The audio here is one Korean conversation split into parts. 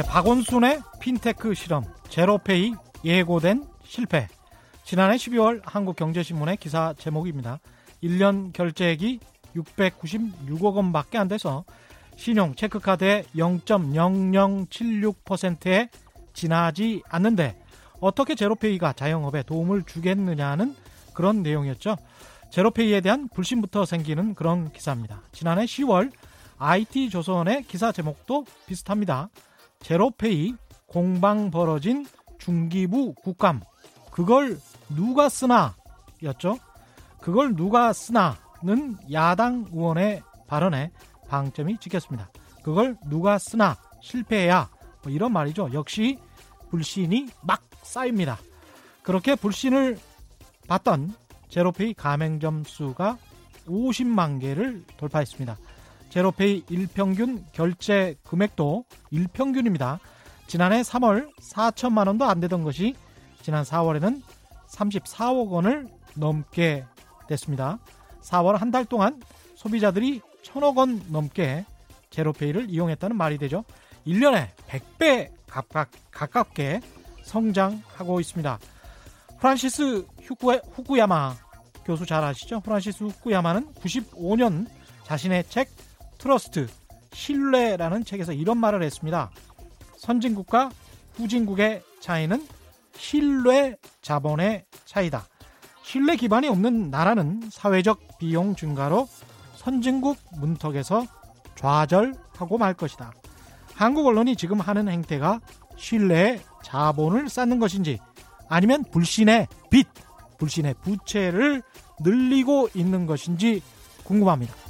네, 박원순의 핀테크 실험 제로페이 예고된 실패. 지난해 12월 한국경제신문의 기사 제목입니다. 1년 결제액이 696억 원밖에 안 돼서 신용 체크카드의 0.0076%에 지나지 않는데 어떻게 제로페이가 자영업에 도움을 주겠느냐는 그런 내용이었죠. 제로페이에 대한 불신부터 생기는 그런 기사입니다. 지난해 10월 IT조선의 기사 제목도 비슷합니다. 제로페이 공방 벌어진 중기부 국감 그걸 누가 쓰나 였죠. 그걸 누가 쓰나는 야당 의원의 발언에 방점이 찍혔습니다. 그걸 누가 쓰나 실패야 뭐 이런 말이죠. 역시 불신이 막 쌓입니다. 그렇게 불신을 받던 제로페이 가맹점 수가 50만 개를 돌파했습니다. 제로페이 일평균 결제 금액도 일평균입니다. 지난해 3월 4천만 원도 안 되던 것이 지난 4월에는 34억 원을 넘게 됐습니다. 4월 한 달 동안 소비자들이 천억 원 넘게 제로페이를 이용했다는 말이 되죠. 1년에 100배 가깝, 가깝게 성장하고 있습니다. 프란시스 후쿠, 후쿠야마 교수 잘 아시죠? 프란시스 후쿠야마는 95년 자신의 책 Trust, 신뢰라는 책에서 이런 말을 했습니다. 선진국과 후진국의 차이는 신뢰 자본의 차이다. 신뢰 기반이 없는 나라는 사회적 비용 증가로 선진국 문턱에서 좌절하고 말 것이다. 한국 언론이 지금 하는 행태가 신뢰의 자본을 쌓는 것인지 아니면 불신의 빚, 불신의 부채를 늘리고 있는 것인지 궁금합니다.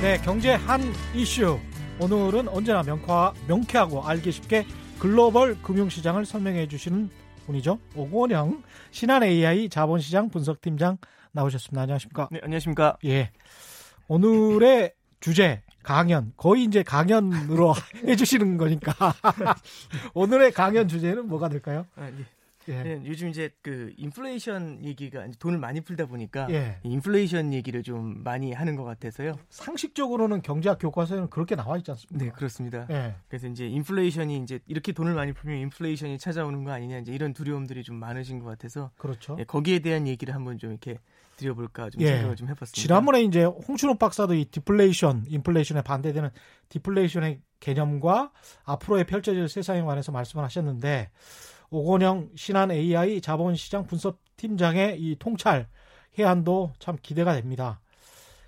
네, 경제 한 이슈. 오늘은 언제나 명쾌, 명쾌하고 알기 쉽게 글로벌 금융시장을 설명해 주시는 분이죠. 오건영 신한 AI 자본시장 분석팀장 나오셨습니다. 안녕하십니까? 네, 안녕하십니까? 예. 오늘의 주제 강연 거의 이제 강연으로 해주시는 거니까 오늘의 강연 주제는 뭐가 될까요? 아, 예. 예. 네, 요즘 이제 그 인플레이션 얘기가 돈을 많이 풀다 보니까 예. 인플레이션 얘기를 좀 많이 하는 것 같아서요. 상식적으로는 경제학 교과서에는 그렇게 나와 있지 않습니까? 네, 그렇습니다. 예. 그래서 이제 인플레이션이 이제 이렇게 돈을 많이 풀면 인플레이션이 찾아오는 거 아니냐 이제 이런 두려움들이 좀 많으신 것 같아서 그렇죠. 예, 거기에 대한 얘기를 한번 좀 이렇게 드려볼까 좀 예. 생각을 좀 해봤습니다. 지난번에 이제 홍춘욱 박사도 이 디플레이션, 인플레이션에 반대되는 디플레이션의 개념과 앞으로의 펼쳐질 세상에 관해서 말씀을 하셨는데 오건영 신한 AI 자본시장 분석팀장의 이 통찰 혜안도 참 기대가 됩니다.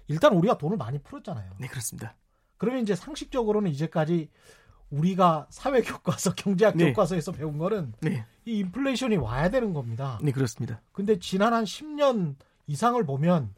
일단 우리가 돈을 많이 풀었잖아요. 네, 그렇습니다. 그러면 이제 상식적으로는 이제까지 우리가 사회 교과서, 경제학 네. 교과서에서 배운 거는 네, 이 인플레이션이 와야 되는 겁니다. 네 그렇습니다. 근데 지난 한 10년 이상을 보면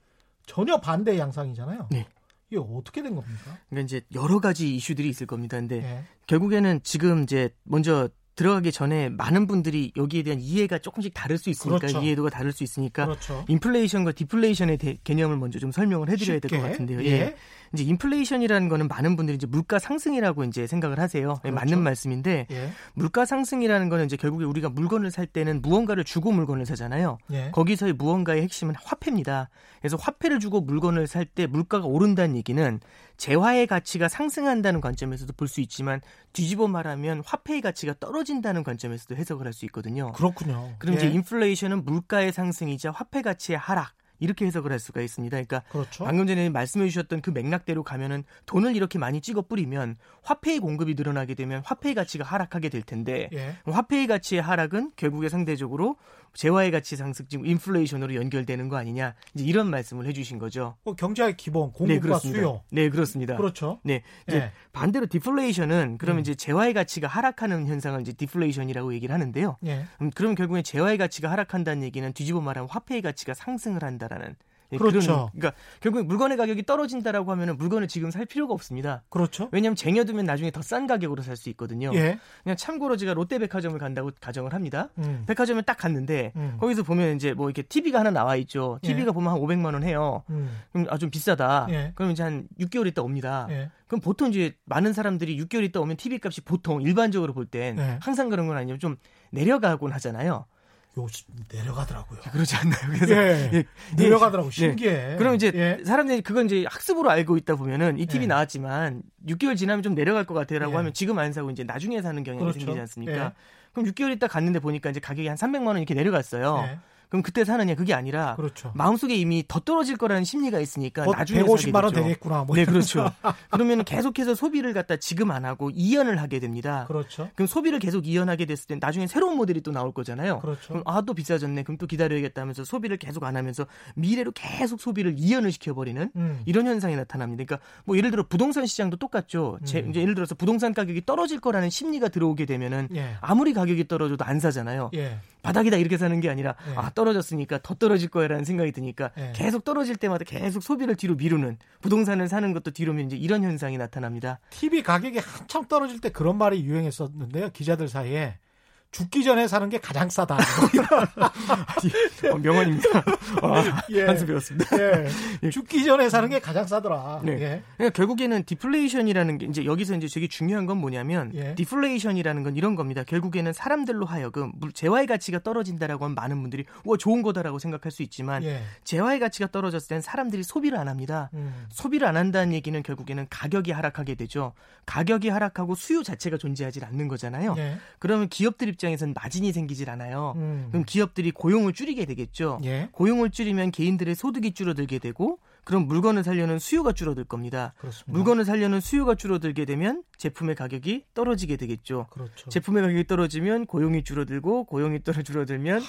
전혀 반대 양상이잖아요. 네. 이게 어떻게 된 겁니까? 그러니까 이제 여러 가지 이슈들이 있을 겁니다. 근데 예. 결국에는 지금 이제 먼저 들어가기 전에 많은 분들이 여기에 대한 이해가 조금씩 다를 수 있으니까 그렇죠. 이해도가 다를 수 있으니까 그렇죠. 인플레이션과 디플레이션의 대- 개념을 먼저 좀 설명을 해드려야 될 것. 같은데요. 예. 예. 이제 인플레이션이라는 거는 많은 분들이 이제 물가 상승이라고 이제 생각을 하세요. 예, 그렇죠. 맞는 말씀인데 예. 물가 상승이라는 거는 이제 결국에 우리가 물건을 살 때는 무언가를 주고 물건을 사잖아요. 예. 거기서의 무언가의 핵심은 화폐입니다. 그래서 화폐를 주고 물건을 살 때 물가가 오른다는 얘기는 재화의 가치가 상승한다는 관점에서도 볼 수 있지만 뒤집어 말하면 화폐의 가치가 떨어진다는 관점에서도 해석을 할 수 있거든요. 그렇군요. 그럼 예. 이제 인플레이션은 물가의 상승이자 화폐 가치의 하락 이렇게 해석을 할 수가 있습니다. 그러니까 그렇죠. 방금 전에 말씀해 주셨던 그 맥락대로 가면은 돈을 이렇게 많이 찍어 뿌리면 화폐의 공급이 늘어나게 되면 화폐의 가치가 하락하게 될 텐데 예. 화폐의 가치의 하락은 결국에 상대적으로 재화의 가치 상승 지금 인플레이션으로 연결되는 거 아니냐 이제 이런 말씀을 해주신 거죠. 어, 경제의 기본 네 공급과 그렇습니다. 수요. 네 그렇습니다. 그렇죠. 네 이제 예. 반대로 디플레이션은 그러면 음. 이제 재화의 가치가 하락하는 현상을 이제 디플레이션이라고 얘기를 하는데요. 예. 음, 그러면 결국에 재화의 가치가 하락한다는 얘기는 뒤집어 말하면 화폐의 가치가 상승을 한다 라는 예, 그렇죠. 그런, 그러니까 결국 물건의 가격이 떨어진다라고 하면은 물건을 지금 살 필요가 없습니다. 그렇죠. 왜냐하면 쟁여두면 나중에 더 싼 가격으로 살 수 있거든요. 예. 그냥 참고로 제가 롯데백화점을 간다고 가정을 합니다. 음. 백화점에 딱 갔는데 음. 거기서 보면 이제 뭐 이렇게 TV가 하나 나와 있죠. TV가 예. 보면 한 500만 원 해요. 음. 그럼 아 좀 비싸다. 예. 그럼 이제 한 6개월 있다 옵니다. 예. 그럼 보통 이제 많은 사람들이 6개월 있다 오면 TV 값이 보통 일반적으로 볼땐 네. 항상 그런 건 아니면 좀 내려가곤 하잖아요. 요 내려가더라고요. 그러지 않나요? 그래서 예. 예. 내려가더라고 예. 신기해. 그럼 이제 예. 사람들이 그건 이제 학습으로 알고 있다 보면은 이 TV 예. 나왔지만 6개월 지나면 좀 내려갈 것 같아요라고 예. 하면 지금 안 사고 이제 나중에 사는 경향이 그렇죠. 생기지 않습니까? 예. 그럼 6개월 있다 갔는데 보니까 이제 가격이 한 300만 원 이렇게 내려갔어요. 예. 그럼 그때 사느냐 그게 아니라 그렇죠. 마음속에 이미 더 떨어질 거라는 심리가 있으니까 곧 나중에 150만 원. 되겠구나. 뭐 네. 그렇죠. 그러면 계속해서 소비를 갖다 지금 안 하고 이연을 하게 됩니다. 그렇죠. 그럼 소비를 계속 이연하게 됐을 땐 나중에 새로운 모델이 또 나올 거잖아요. 그렇죠. 그럼 아 또 비싸졌네. 그럼 또 기다려야겠다 하면서 소비를 계속 안 하면서 미래로 계속 소비를 이연을 시켜버리는 음. 이런 현상이 나타납니다. 그러니까 뭐 예를 들어 부동산 시장도 똑같죠. 제, 음. 이제 예를 들어서 부동산 가격이 떨어질 거라는 심리가 들어오게 되면은 예. 아무리 가격이 떨어져도 안 사잖아요. 예. 바닥이다 이렇게 사는 게 아니라 예. 아 떨어졌으니까 더 떨어질 거야라는 생각이 드니까 예. 계속 떨어질 때마다 계속 소비를 뒤로 미루는 부동산을 사는 것도 뒤로 미는 이제 이런 현상이 나타납니다. TV 가격이 한참 떨어질 때 그런 말이 유행했었는데요. 기자들 사이에 죽기 전에 사는 게 가장 싸다. 어, 명언입니다. 아, 예. 한수 배웠습니다. 예. 죽기 전에 사는 게 가장 싸더라. 네. 예. 그러니까 결국에는 디플레이션이라는 게 이제 여기서 이제 되게 중요한 건 뭐냐면 예. 디플레이션이라는 건 이런 겁니다. 결국에는 사람들로 하여금 물- 재화의 가치가 떨어진다라고 하면 많은 분들이 와 좋은 거다라고 생각할 수 있지만 예. 재화의 가치가 떨어졌을 땐 사람들이 소비를 안 합니다. 음. 소비를 안 한다는 얘기는 결국에는 가격이 하락하게 되죠. 가격이 하락하고 수요 자체가 존재하지 않는 거잖아요. 예. 그러면 기업들 입장 에서는 마진이 생기질 않아요. 음. 그럼 기업들이 고용을 줄이게 되겠죠. 예. 고용을 줄이면 개인들의 소득이 줄어들게 되고 그럼 물건을 살려는 수요가 줄어들 겁니다. 그렇습니다. 물건을 살려는 수요가 줄어들게 되면 제품의 가격이 떨어지게 되겠죠. 그렇죠. 제품의 가격이 떨어지면 고용이 줄어들고 고용이 떨어 줄어들면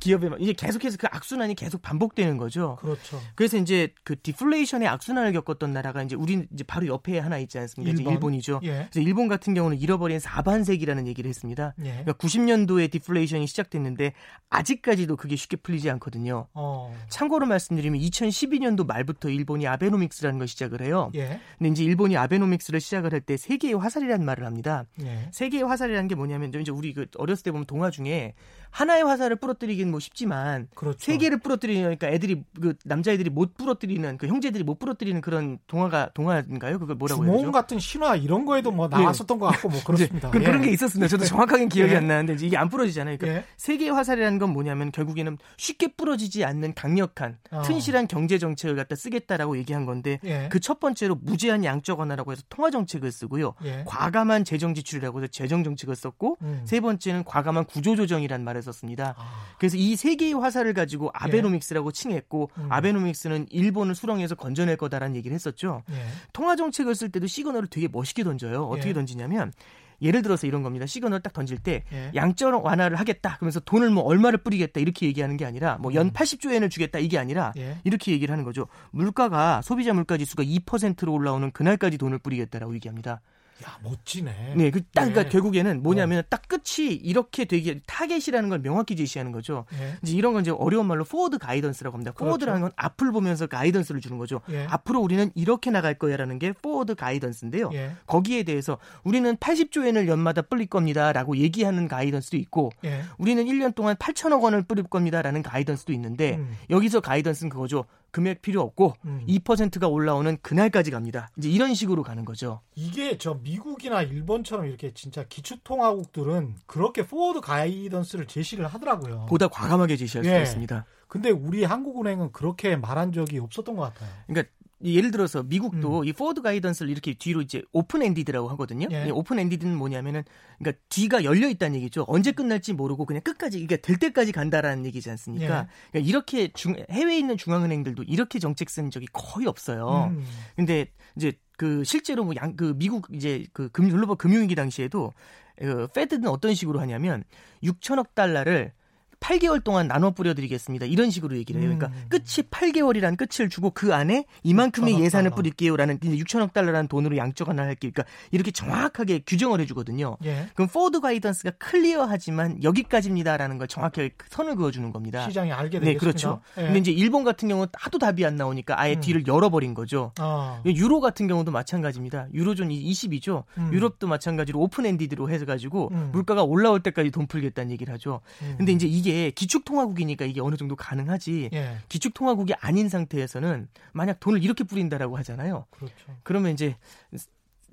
기업의 이제 계속해서 그 악순환이 계속 반복되는 거죠. 그렇죠. 그래서 이제 그 디플레이션의 악순환을 겪었던 나라가 이제 우리 이제 바로 옆에 하나 있지 않습니까? 이제 일본. 일본이죠. 예. 그래서 일본 같은 경우는 잃어버린 4반세기라는 얘기를 했습니다. 예. 그러니까 90년도에 디플레이션이 시작됐는데 아직까지도 그게 쉽게 풀리지 않거든요. 어. 참고로 말씀드리면 2012년도 말부터 일본이 아베노믹스라는 걸 시작을 해요. 예. 근데 이제 일본이 아베노믹스를 시작을 할 때 세계의 화살이라는 말을 합니다. 예. 세계의 화살이라는 게 뭐냐면 이제 우리 그 어렸을 때 보면 동화 중에 하나의 화살을 부러뜨리긴 뭐 쉽지만 그렇죠. 세 개를 부러뜨리니까 애들이 그 남자애들이 못 부러뜨리는 그 형제들이 못 부러뜨리는 그런 동화가 동화인가요? 그걸 뭐라고 해야 주몽 되죠? 같은 신화 이런 거에도 뭐 나왔었던 것 같고 뭐 그렇습니다. 그, 예. 그런 게 있었습니다. 저도 정확하게 기억이 예. 안 나는데 이게 안 부러지잖아요. 그러니까 예. 세계의 화살이라는 건 뭐냐면 결국에는 쉽게 부러지지 않는 강력한 어. 튼실한 경제 정책을 갖다 쓰 겠다라고 얘기한 건데 예. 그첫 번째로 무제한 양적 완화라고 해서 통화 정책을 쓰고요. 예. 과감한 재정 지출이라고 해서 재정 정책을 썼고 음. 세 번째는 과감한 구조 조정이라는 말을 썼습니다. 아. 그래서 이 세 개의 화살을 가지고 아베노믹스라고 칭했고 음. 아베노믹스는 일본을 수렁에서 건져낼 거다라는 얘기를 했었죠. 예. 통화 정책을 쓸 때도 시그널을 되게 멋있게 던져요. 어떻게 예. 던지냐면 예를 들어서 이런 겁니다. 시그널 딱 던질 때 예. 양적 완화를 하겠다. 그러면서 돈을 뭐 얼마를 뿌리겠다 이렇게 얘기하는 게 아니라 뭐 연 80조 엔을 주겠다 이게 아니라 음. 예. 이렇게 얘기를 하는 거죠. 물가가 소비자 물가 지수가 2%로 올라오는 그날까지 돈을 뿌리겠다라고 얘기합니다. 야 멋지네. 네, 그 딱 그러니까 예. 결국에는 뭐냐면 딱 끝이 이렇게 되게 타겟이라는 걸 명확히 제시하는 거죠. 예. 이제 이런 건 이제 어려운 말로 forward guidance라고 합니다. forward라는 건 앞을 보면서 guidance를 주는 거죠. 예. 앞으로 우리는 이렇게 나갈 거야라는 게 forward guidance인데요. 예. 거기에 대해서 우리는 80조 엔을 연마다 뿌릴 겁니다라고 얘기하는 guidance도 있고 예. 우리는 1년 동안 8천억 원을 뿌릴 겁니다라는 guidance도 있는데 음. 여기서 guidance는 그거죠. 금액 필요 없고 음. 2%가 올라오는 그날까지 갑니다. 이제 이런 식으로 가는 거죠. 이게 저 미국이나 일본처럼 이렇게 진짜 기축통화국들은 그렇게 forward guidance를 제시를 하더라고요. 보다 과감하게 제시할 예. 수가 있습니다. 근데 우리 한국은행은 그렇게 말한 적이 없었던 것 같아요. 그러니까 이 예를 들어서 미국도 이 forward guidance를 이렇게 뒤로 이제 open-ended라고 하거든요. 예. 이 open-ended는 뭐냐면은 그러니까 뒤가 열려 있다는 얘기죠. 언제 끝날지 모르고 그냥 끝까지 이게 될 때까지 간다라는 얘기지 않습니까? 그러니까 이렇게 중, 해외에 있는 중앙은행들도 이렇게 정책 쓴 적이 거의 없어요. 음. 근데 이제 그 실제로 뭐 양 그 미국 이제 그 금, 글로벌 금융위기 당시에도 그 Fed는 어떤 식으로 하냐면 6천억 달러를 8개월 동안 나눠 뿌려드리겠습니다. 이런 식으로 얘기를 해요. 그러니까 음. 끝이 8개월이란 끝을 주고 그 안에 이만큼의 6천억 예산을 달러. 뿌릴게요라는 6천억 달러라는 돈으로 양적 완화 할게요. 그러니까 이렇게 정확하게 규정을 해주거든요. 예. 그럼 forward guidance가 clear하지만 여기까지입니다라는 걸 정확하게 선을 그어주는 겁니다. 시장이 알게 네, 되겠습니다. 그렇죠. 예. 근데 이제 일본 같은 경우는 하도 답이 안 나오니까 아예 음. 뒤를 열어버린 거죠. 아, 유로 같은 경우도 마찬가지입니다. 유로존 ECB죠. 음. 유럽도 마찬가지로 open-ended로 해가지고 음. 물가가 올라올 때까지 돈 풀겠다는 얘기를 하죠. 음. 근데 이제 이게 기축통화국이니까 이게 어느 정도 가능하지. 예, 기축통화국이 아닌 상태에서는 만약 돈을 이렇게 뿌린다라고 하잖아요. 그렇죠. 그러면 이제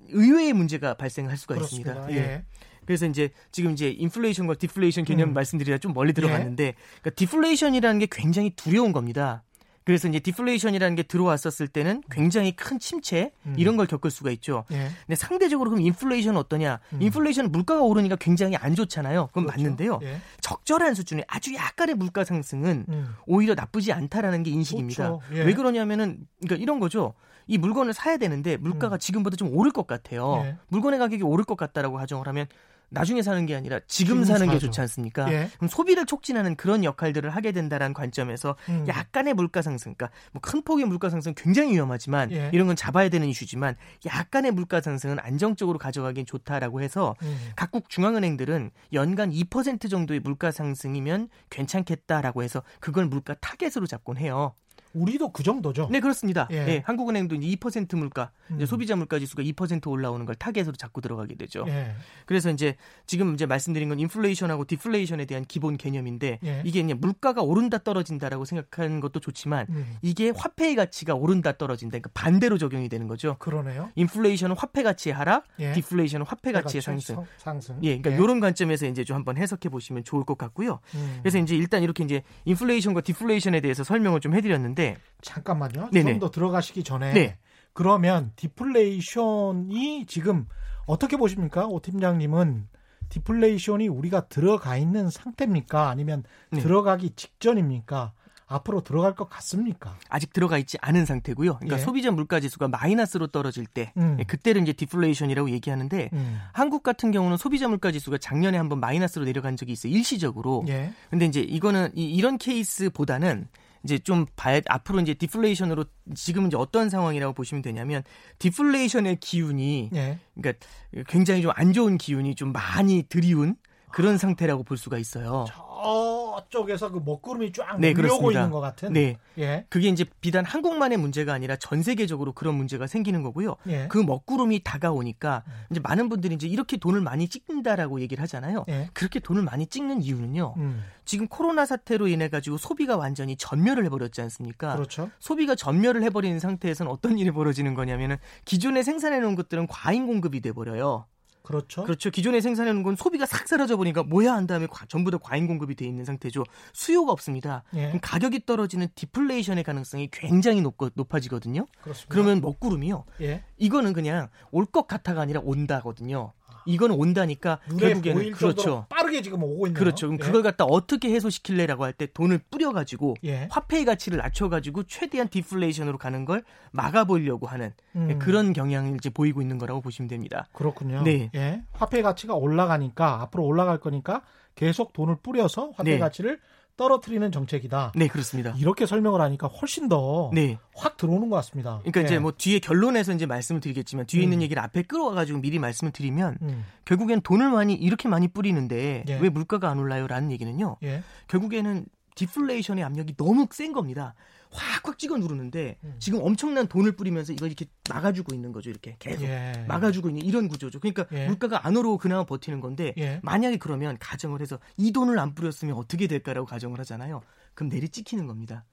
의외의 문제가 발생할 수가 그렇습니다. 있습니다. 예. 예. 그래서 이제 지금 이제 인플레이션과 디플레이션 개념 음. 말씀드리다 좀 멀리 들어갔는데 그러니까 디플레이션이라는 게 굉장히 두려운 겁니다. 그래서 이제 디플레이션이라는 게 들어왔었을 때는 굉장히 큰 침체 음. 이런 걸 겪을 수가 있죠. 예. 근데 상대적으로 그럼 인플레이션은 어떠냐? 음. 인플레이션은 물가가 오르니까 굉장히 안 좋잖아요. 그건 그렇죠. 맞는데요. 예. 적절한 수준의 아주 약간의 물가 상승은 음. 오히려 나쁘지 않다라는 게 인식입니다. 그렇죠. 예. 왜 그러냐면은 그러니까 이런 거죠. 이 물건을 사야 되는데 물가가 지금보다 좀 오를 것 같아요. 음. 예. 물건의 가격이 오를 것 같다라고 가정을 하면 나중에 사는 게 아니라 지금, 지금 사는 게 사죠. 좋지 않습니까? 예. 그럼 소비를 촉진하는 그런 역할들을 하게 된다라는 관점에서 음. 약간의 물가 상승, 그러니까 뭐 큰 폭의 물가 상승 은 굉장히 위험하지만 예. 이런 건 잡아야 되는 이슈지만 약간의 물가 상승은 안정적으로 가져가긴 좋다라고 해서 음. 각국 중앙은행들은 연간 2% 정도의 물가 상승이면 괜찮겠다라고 해서 그걸 물가 타겟으로 잡곤 해요. 우리도 그 정도죠. 네, 그렇습니다. 예. 예, 한국은행도 이제 2% 물가, 음. 소비자 물가 지수가 2% 올라오는 걸 타겟으로 잡고 들어가게 되죠. 예. 그래서 이제 지금 이제 말씀드린 건 인플레이션하고 디플레이션에 대한 기본 개념인데 예. 이게 이제 물가가 오른다 떨어진다라고 생각하는 것도 좋지만 음. 이게 화폐의 가치가 오른다 떨어진다. 그러니까 반대로 적용이 되는 거죠. 그러네요. 인플레이션은 화폐 가치의 하락, 예. 디플레이션은 화폐 가치의 가치 상승. 성- 상승. 예, 그러니까 이런 관점에서 이제 좀 한번 해석해 보시면 좋을 것 같고요. 음. 그래서 이제 일단 이렇게 이제 인플레이션과 디플레이션에 대해서 설명을 좀 해드렸는데, 잠깐만요. 네네. 좀더 들어가시기 전에 네. 그러면 디플레이션이 지금 어떻게 보십니까? 오 팀장님은 디플레이션이 우리가 들어가 있는 상태입니까? 아니면 네. 들어가기 직전입니까? 앞으로 들어갈 것 같습니까? 아직 들어가 있지 않은 상태고요. 그러니까 예. 소비자 물가 지수가 마이너스로 떨어질 때, 음. 예, 그때를 이제 디플레이션이라고 얘기하는데, 음. 한국 같은 경우는 소비자 물가 지수가 작년에 한번 마이너스로 내려간 적이 있어요. 일시적으로. 예. 근데 이제 이거는 이, 이런 케이스보다는 이제 좀 봐야 앞으로 이제 디플레이션으로 지금 이제 어떤 상황이라고 보시면 되냐면 디플레이션의 기운이 예. 그러니까 굉장히 좀 안 좋은 기운이 좀 많이 드리운 그런 상태라고 볼 수가 있어요. 저쪽에서 그 먹구름이 쫙 네, 그렇습니다. 있는 것 같은. 네. 예. 그게 이제 비단 한국만의 문제가 아니라 전 세계적으로 그런 문제가 생기는 거고요. 예. 그 먹구름이 다가오니까 이제 많은 분들이 이제 이렇게 돈을 많이 찍는다라고 얘기를 하잖아요. 예. 그렇게 돈을 많이 찍는 이유는요. 음. 지금 코로나 사태로 인해 가지고 소비가 완전히 전멸을 해버렸지 않습니까? 그렇죠. 소비가 전멸을 해버리는 상태에서는 어떤 일이 벌어지는 거냐면은 기존에 생산해 놓은 것들은 과잉 공급이 돼 버려요. 그렇죠. 그렇죠. 기존에 생산해 놓은 건 소비가 싹 사라져 버리니까 뭐야 한 다음에 과- 전부 다 과잉 공급이 돼 있는 상태죠. 수요가 없습니다. 예. 그럼 가격이 떨어지는 디플레이션의 가능성이 굉장히 높, 높아지거든요. 그렇습니다. 그러면 먹구름이요. 예. 이거는 그냥 올 것 같아가 아니라 온다거든요. 이거는 온다니까 결국에는 그렇죠. 빠르게 지금 오고 있네요. 그렇죠. 그럼 예. 그걸 갖다 어떻게 해소시킬래라고 할 때 돈을 뿌려 가지고 예. 화폐의 가치를 낮춰 가지고 최대한 디플레이션으로 가는 걸 막아 보려고 하는 음. 그런 경향을 이제 보이고 있는 거라고 보시면 됩니다. 그렇군요. 네. 예. 화폐 가치가 올라가니까 앞으로 올라갈 거니까 계속 돈을 뿌려서 화폐 네. 가치를 떨어뜨리는 정책이다. 네, 그렇습니다. 이렇게 설명을 하니까 훨씬 더확 네. 들어오는 것 같습니다. 그러니까 예. 이제 뭐 뒤에 결론에서 이제 말씀을 드리겠지만 뒤에 음. 있는 얘기를 앞에 끌어와가지고 미리 말씀을 드리면 음. 결국엔 돈을 많이 이렇게 많이 뿌리는데 예. 왜 물가가 안 올라요라는 얘기는요. 예. 결국에는 디플레이션의 압력이 너무 센 겁니다. 확확 찍어 누르는데 음. 지금 엄청난 돈을 뿌리면서 이걸 이렇게 막아주고 있는 거죠. 이렇게 계속 예. 막아주고 있는 이런 구조죠. 그러니까 예. 물가가 안 오르고 그나마 버티는 건데 예. 만약에 그러면 가정을 해서 이 돈을 안 뿌렸으면 어떻게 될까라고 가정을 하잖아요. 그럼 내리 찍히는 겁니다.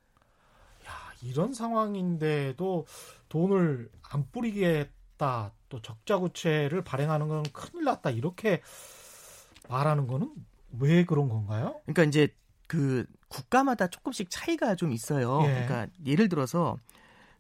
이런 상황인데도 돈을 안 뿌리겠다. 또 적자구체를 발행하는 건 큰일 났다. 이렇게 말하는 거는 왜 그런 건가요? 그러니까 이제 그 국가마다 조금씩 차이가 좀 있어요. 예. 그러니까 예를 들어서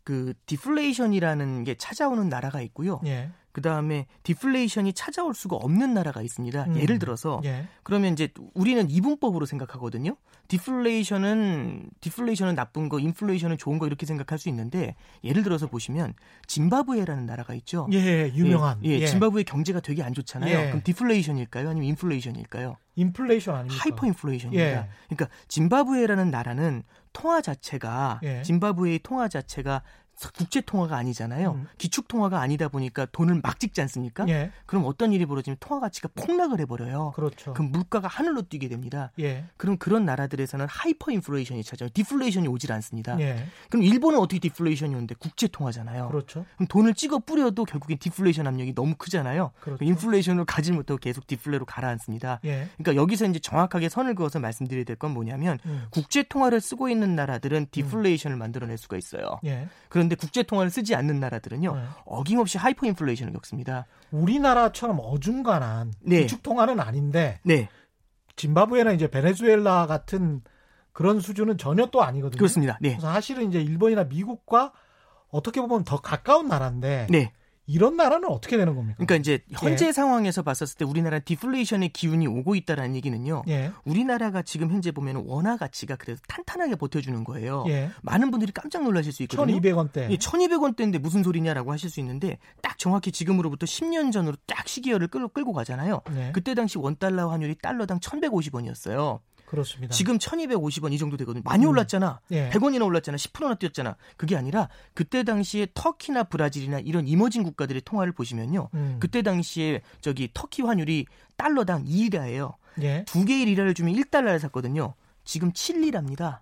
그 디플레이션이라는 게 찾아오는 나라가 있고요. 예. 그 다음에 디플레이션이 찾아올 수가 없는 나라가 있습니다. 음. 예를 들어서 예. 그러면 이제 우리는 이분법으로 생각하거든요. 디플레이션은 디플레이션은 나쁜 거, 인플레이션은 좋은 거 이렇게 생각할 수 있는데 예를 들어서 보시면 짐바브웨라는 나라가 있죠. 예, 유명한. 예, 예, 예. 짐바브웨 경제가 되게 안 좋잖아요. 예. 그럼 디플레이션일까요? 아니면 인플레이션일까요? 인플레이션 아닙니까? 하이퍼 인플레이션입니다. 예. 그러니까 짐바브웨라는 나라는 통화 자체가 예. 짐바브웨의 통화 자체가 국제 통화가 아니잖아요. 음. 기축 통화가 아니다 보니까 돈을 막 찍지 않습니까? 예. 그럼 어떤 일이 벌어지면 통화 가치가 폭락을 해버려요. 그렇죠. 그럼 물가가 하늘로 뛰게 됩니다. 예. 그럼 그런 나라들에서는 하이퍼 인플레이션이 찾아요. 디플레이션이 오질 않습니다. 예. 그럼 일본은 어떻게 디플레이션이 오는데 국제 통화잖아요. 그렇죠. 그럼 돈을 찍어 뿌려도 결국엔 디플레이션 압력이 너무 크잖아요. 그렇죠. 인플레이션을 가지 못하고 계속 디플레로 가라앉습니다. 예. 그러니까 여기서 이제 정확하게 선을 그어서 말씀드려야 될 건 뭐냐면 음. 국제 통화를 쓰고 있는 나라들은 디플레이션을 만들어낼 수가 있어요. 예. 그런데 국제 통화를 쓰지 않는 나라들은요. 네. 어김없이 하이퍼 인플레이션을 겪습니다. 우리나라처럼 어중간한 네. 기축 통화는 아닌데 네, 짐바브웨나 이제 베네수엘라 같은 그런 수준은 전혀 또 아니거든요. 그렇습니다. 네. 사실은 이제 일본이나 미국과 어떻게 보면 더 가까운 나라인데 네. 이런 나라는 어떻게 되는 겁니까? 그러니까 이제 현재 예. 상황에서 봤었을 때 우리나라 디플레이션의 기운이 오고 있다라는 얘기는요. 예. 우리나라가 지금 현재 보면 원화 가치가 그래도 탄탄하게 버텨주는 거예요. 예. 많은 분들이 깜짝 놀라실 수 있거든요. 1200원대. 예, 1200원대인데 무슨 소리냐라고 하실 수 있는데 딱 정확히 지금으로부터 10년 전으로 딱 시계열을 끌, 끌고 가잖아요. 네. 그때 당시 원 달러 환율이 달러당 1150원이었어요. 그렇습니다. 지금 1250원 이 정도 되거든요. 많이 음. 올랐잖아. 예. 100원이나 올랐잖아. 10%나 뛰었잖아. 그게 아니라 그때 당시에 터키나 브라질이나 이런 이머징 국가들의 통화를 보시면요. 음. 그때 당시에 저기 터키 환율이 달러당 2리라예요. 예. 두 개의 리라를 주면 1달러를 샀거든요. 지금 7리라입니다.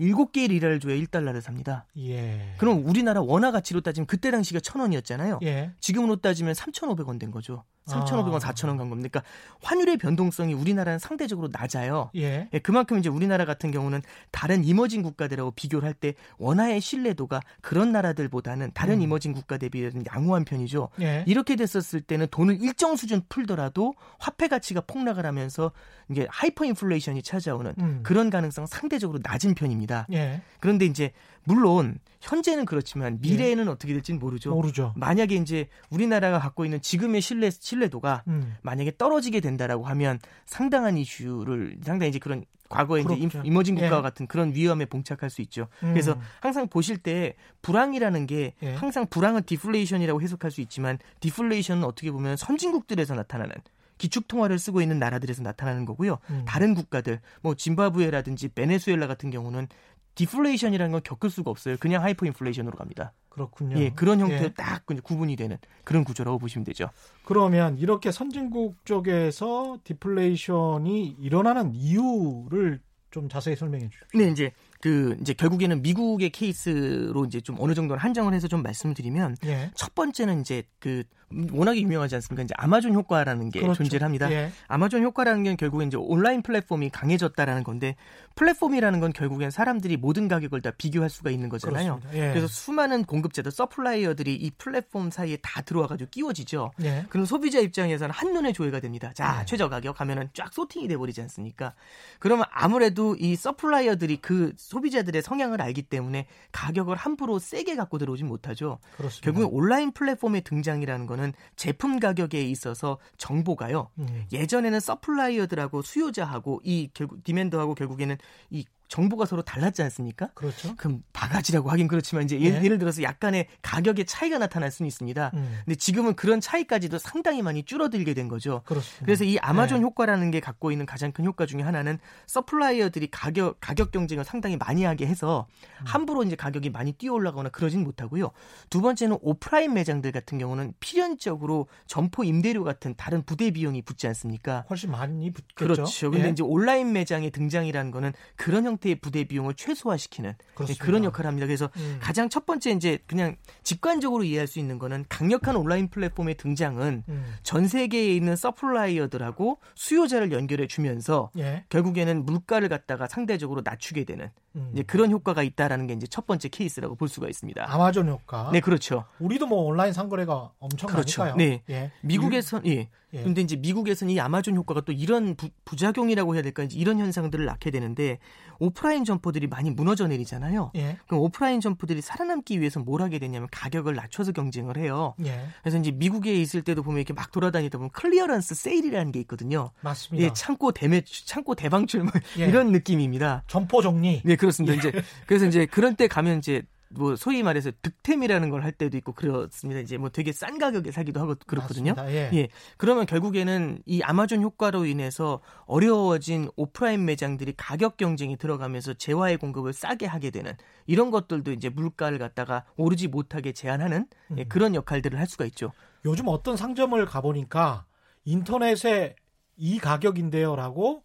7개의 리라를 줘야 1달러를 삽니다. 예. 그럼 우리나라 원화 가치로 따지면 그때 당시가 1,000원이었잖아요. 예. 지금으로 따지면 3,500원 된 거죠. 3,500원, 아. 4,000원 간 겁니다. 그러니까 환율의 변동성이 우리나라는 상대적으로 낮아요. 예. 예, 그만큼 이제 우리나라 같은 경우는 다른 emerging 국가들하고 비교를 할 때 원화의 신뢰도가 그런 나라들보다는 다른 음. emerging 국가 대비는 양호한 편이죠. 예. 이렇게 됐었을 때는 돈을 일정 수준 풀더라도 화폐 가치가 폭락을 하면서 이게 하이퍼 인플레이션이 찾아오는 음. 그런 가능성 상대적으로 낮은 편입니다. 예. 그런데 이제 물론 현재는 그렇지만 미래에는 어떻게 될지는 모르죠. 모르죠. 만약에 이제 우리나라가 갖고 있는 지금의 신뢰 신뢰도가 음. 만약에 떨어지게 된다라고 하면 상당한 이슈를 상당히 이제 그런 과거에 이제 임- 그렇죠. emerging 국가와 예. 같은 그런 위험에 봉착할 수 있죠. 음. 그래서 항상 보실 때 불황이라는 게 예. 항상 불황은 디플레이션이라고 해석할 수 있지만 디플레이션은 어떻게 보면 선진국들에서 나타나는 기축 통화를 쓰고 있는 나라들에서 나타나는 거고요. 음. 다른 국가들 뭐 짐바브웨라든지 베네수엘라 같은 경우는 디플레이션이라는 걸 겪을 수가 없어요. 그냥 하이퍼 인플레이션으로 갑니다. 그렇군요. 예, 그런 형태로 예. 딱 구분이 되는 그런 구조라고 보시면 되죠. 그러면 이렇게 선진국 쪽에서 디플레이션이 일어나는 이유를 좀 자세히 설명해 주십시오. 근데 이제 그 이제 결국에는 미국의 케이스로 이제 좀 어느 정도는 한정을 해서 좀 말씀드리면 예. 첫 번째는 이제 그 워낙에 유명하지 않습니까? 이제 아마존 효과라는 게 그렇죠. 존재를 합니다. 예. 아마존 효과라는 게 결국엔 이제 온라인 플랫폼이 강해졌다라는 건데 플랫폼이라는 건 결국엔 사람들이 모든 가격을 다 비교할 수가 있는 거잖아요. 예. 그래서 수많은 공급자들, supplier들이 이 플랫폼 사이에 다 들어와가지고 끼워지죠. 예. 그럼 소비자 입장에서는 한눈에 조회가 됩니다. 자, 네. 최저 가격 하면은 쫙 sorting이 돼버리지 않습니까? 그러면 아무래도 이 supplier들이 그 소비자들의 성향을 알기 때문에 가격을 함부로 세게 갖고 들어오진 못하죠. 그렇습니다. 결국엔 온라인 플랫폼의 등장이라는 거는 제품 가격에 있어서 정보가요. 음. 예전에는 supplier들하고 수요자하고 이 결국 demand하고 결국에는 이 정보가 서로 달랐지 않습니까? 그렇죠. 그럼 바가지라고 하긴 그렇지만 이제 예를, 네. 예를 들어서 약간의 가격의 차이가 나타날 수는 있습니다. 음. 근데 지금은 그런 차이까지도 상당히 많이 줄어들게 된 거죠. 그렇습니다. 그래서 이 아마존 네. 효과라는 게 갖고 있는 가장 큰 효과 중에 하나는 supplier들이 가격 가격 경쟁을 상당히 많이 하게 해서 음. 함부로 이제 가격이 많이 뛰어 올라가거나 그러진 못하고요. 두 번째는 오프라인 매장들 같은 경우는 필연적으로 점포 임대료 같은 다른 부대 비용이 붙지 않습니까? 훨씬 많이 붙겠죠. 그렇죠. 근데 예. 이제 온라인 매장의 등장이라는 거는 그런 형태 의 부대 비용을 최소화시키는 그렇습니다. 그런 역할을 합니다. 그래서 음. 가장 첫 번째 이제 그냥 직관적으로 이해할 수 있는 거는 강력한 온라인 플랫폼의 등장은 음. 전 세계에 있는 supplier들하고 수요자를 연결해 주면서 예. 결국에는 물가를 갖다가 상대적으로 낮추게 되는 음. 이제 그런 효과가 있다라는 게 이제 첫 번째 케이스라고 볼 수가 있습니다. 아마존 효과. 네, 그렇죠. 우리도 뭐 온라인 상거래가 엄청 그렇죠. 많으니까요. 네. 예. 미국에선 예. 예. 근데 이제 미국에서는 이 아마존 효과가 또 이런 부, 작용이라고 해야 될까 이런 현상들을 낳게 되는데 오프라인 점포들이 많이 무너져 내리잖아요. 예. 그럼 오프라인 점포들이 살아남기 위해서 뭘 하게 되냐면 가격을 낮춰서 경쟁을 해요. 예. 그래서 이제 미국에 있을 때도 보면 이렇게 막 돌아다니다 보면 clearance sale이라는 게 있거든요. 맞습니다. 예, 창고 대매출, 창고 대방출 뭐 예. 이런 느낌입니다. 점포 정리. 네, 그렇습니다. 이제 그래서 이제 그런 때 가면 이제 뭐 소위 말해서 득템이라는 걸 할 때도 있고 그렇습니다. 이제 뭐 되게 싼 가격에 사기도 하고 그렇거든요. 예. 예. 그러면 결국에는 이 아마존 효과로 인해서 어려워진 오프라인 매장들이 가격 경쟁이 들어가면서 재화의 공급을 싸게 하게 되는 이런 것들도 이제 물가를 갖다가 오르지 못하게 제한하는 예, 음. 그런 역할들을 할 수가 있죠. 요즘 어떤 상점을 가보니까 인터넷에 이 가격인데요라고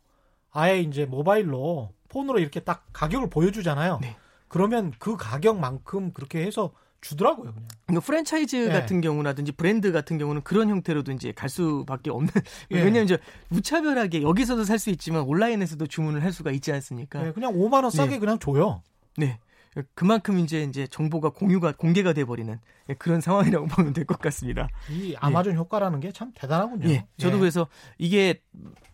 아예 이제 모바일로 폰으로 이렇게 딱 가격을 보여주잖아요. 네. 그러면 그 가격만큼 그렇게 해서 주더라고요, 그냥. 그러니까 프랜차이즈 예. 같은 경우라든지 브랜드 같은 경우는 그런 형태로도 이제 갈 수밖에 없는. 예. 왜냐면 이제 무차별하게 여기서도 살 수 있지만 온라인에서도 주문을 할 수가 있지 않습니까? 예, 그냥 5만 원 싸게 네. 그냥 줘요. 네. 그만큼 이제 이제 정보가 공유가 공개가 돼 버리는 그런 상황이라고 보면 될 것 같습니다. 이 아마존 예. 효과라는 게 참 대단하군요. 예. 저도 예. 그래서 이게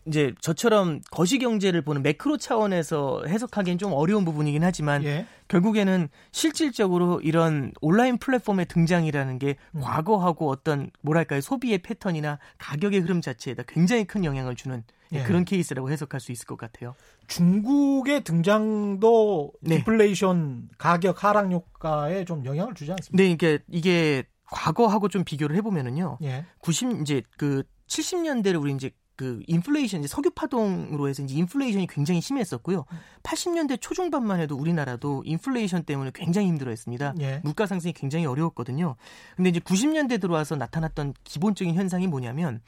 이제 저처럼 거시 경제를 보는 매크로 차원에서 해석하기엔 좀 어려운 부분이긴 하지만 예. 결국에는 실질적으로 이런 온라인 플랫폼의 등장이라는 게 음. 과거하고 어떤 뭐랄까요 소비의 패턴이나 가격의 흐름 자체에다 굉장히 큰 영향을 주는 예. 그런 케이스라고 해석할 수 있을 것 같아요. 중국의 등장도 네. 디플레이션 가격 하락 효과에 좀 영향을 주지 않습니까? 네, 이게 이게 과거하고 좀 비교를 해보면은요. 예. 90 이제 그 70년대를 우리 이제 그 인플레이션 이제 석유 파동으로 해서 이제 인플레이션이 굉장히 심했었고요. 80년대 초중반만 해도 우리나라도 인플레이션 때문에 굉장히 힘들어했습니다. 예. 물가 상승이 굉장히 어려웠거든요. 근데 이제 90년대 들어와서 나타났던 기본적인 현상이 뭐냐면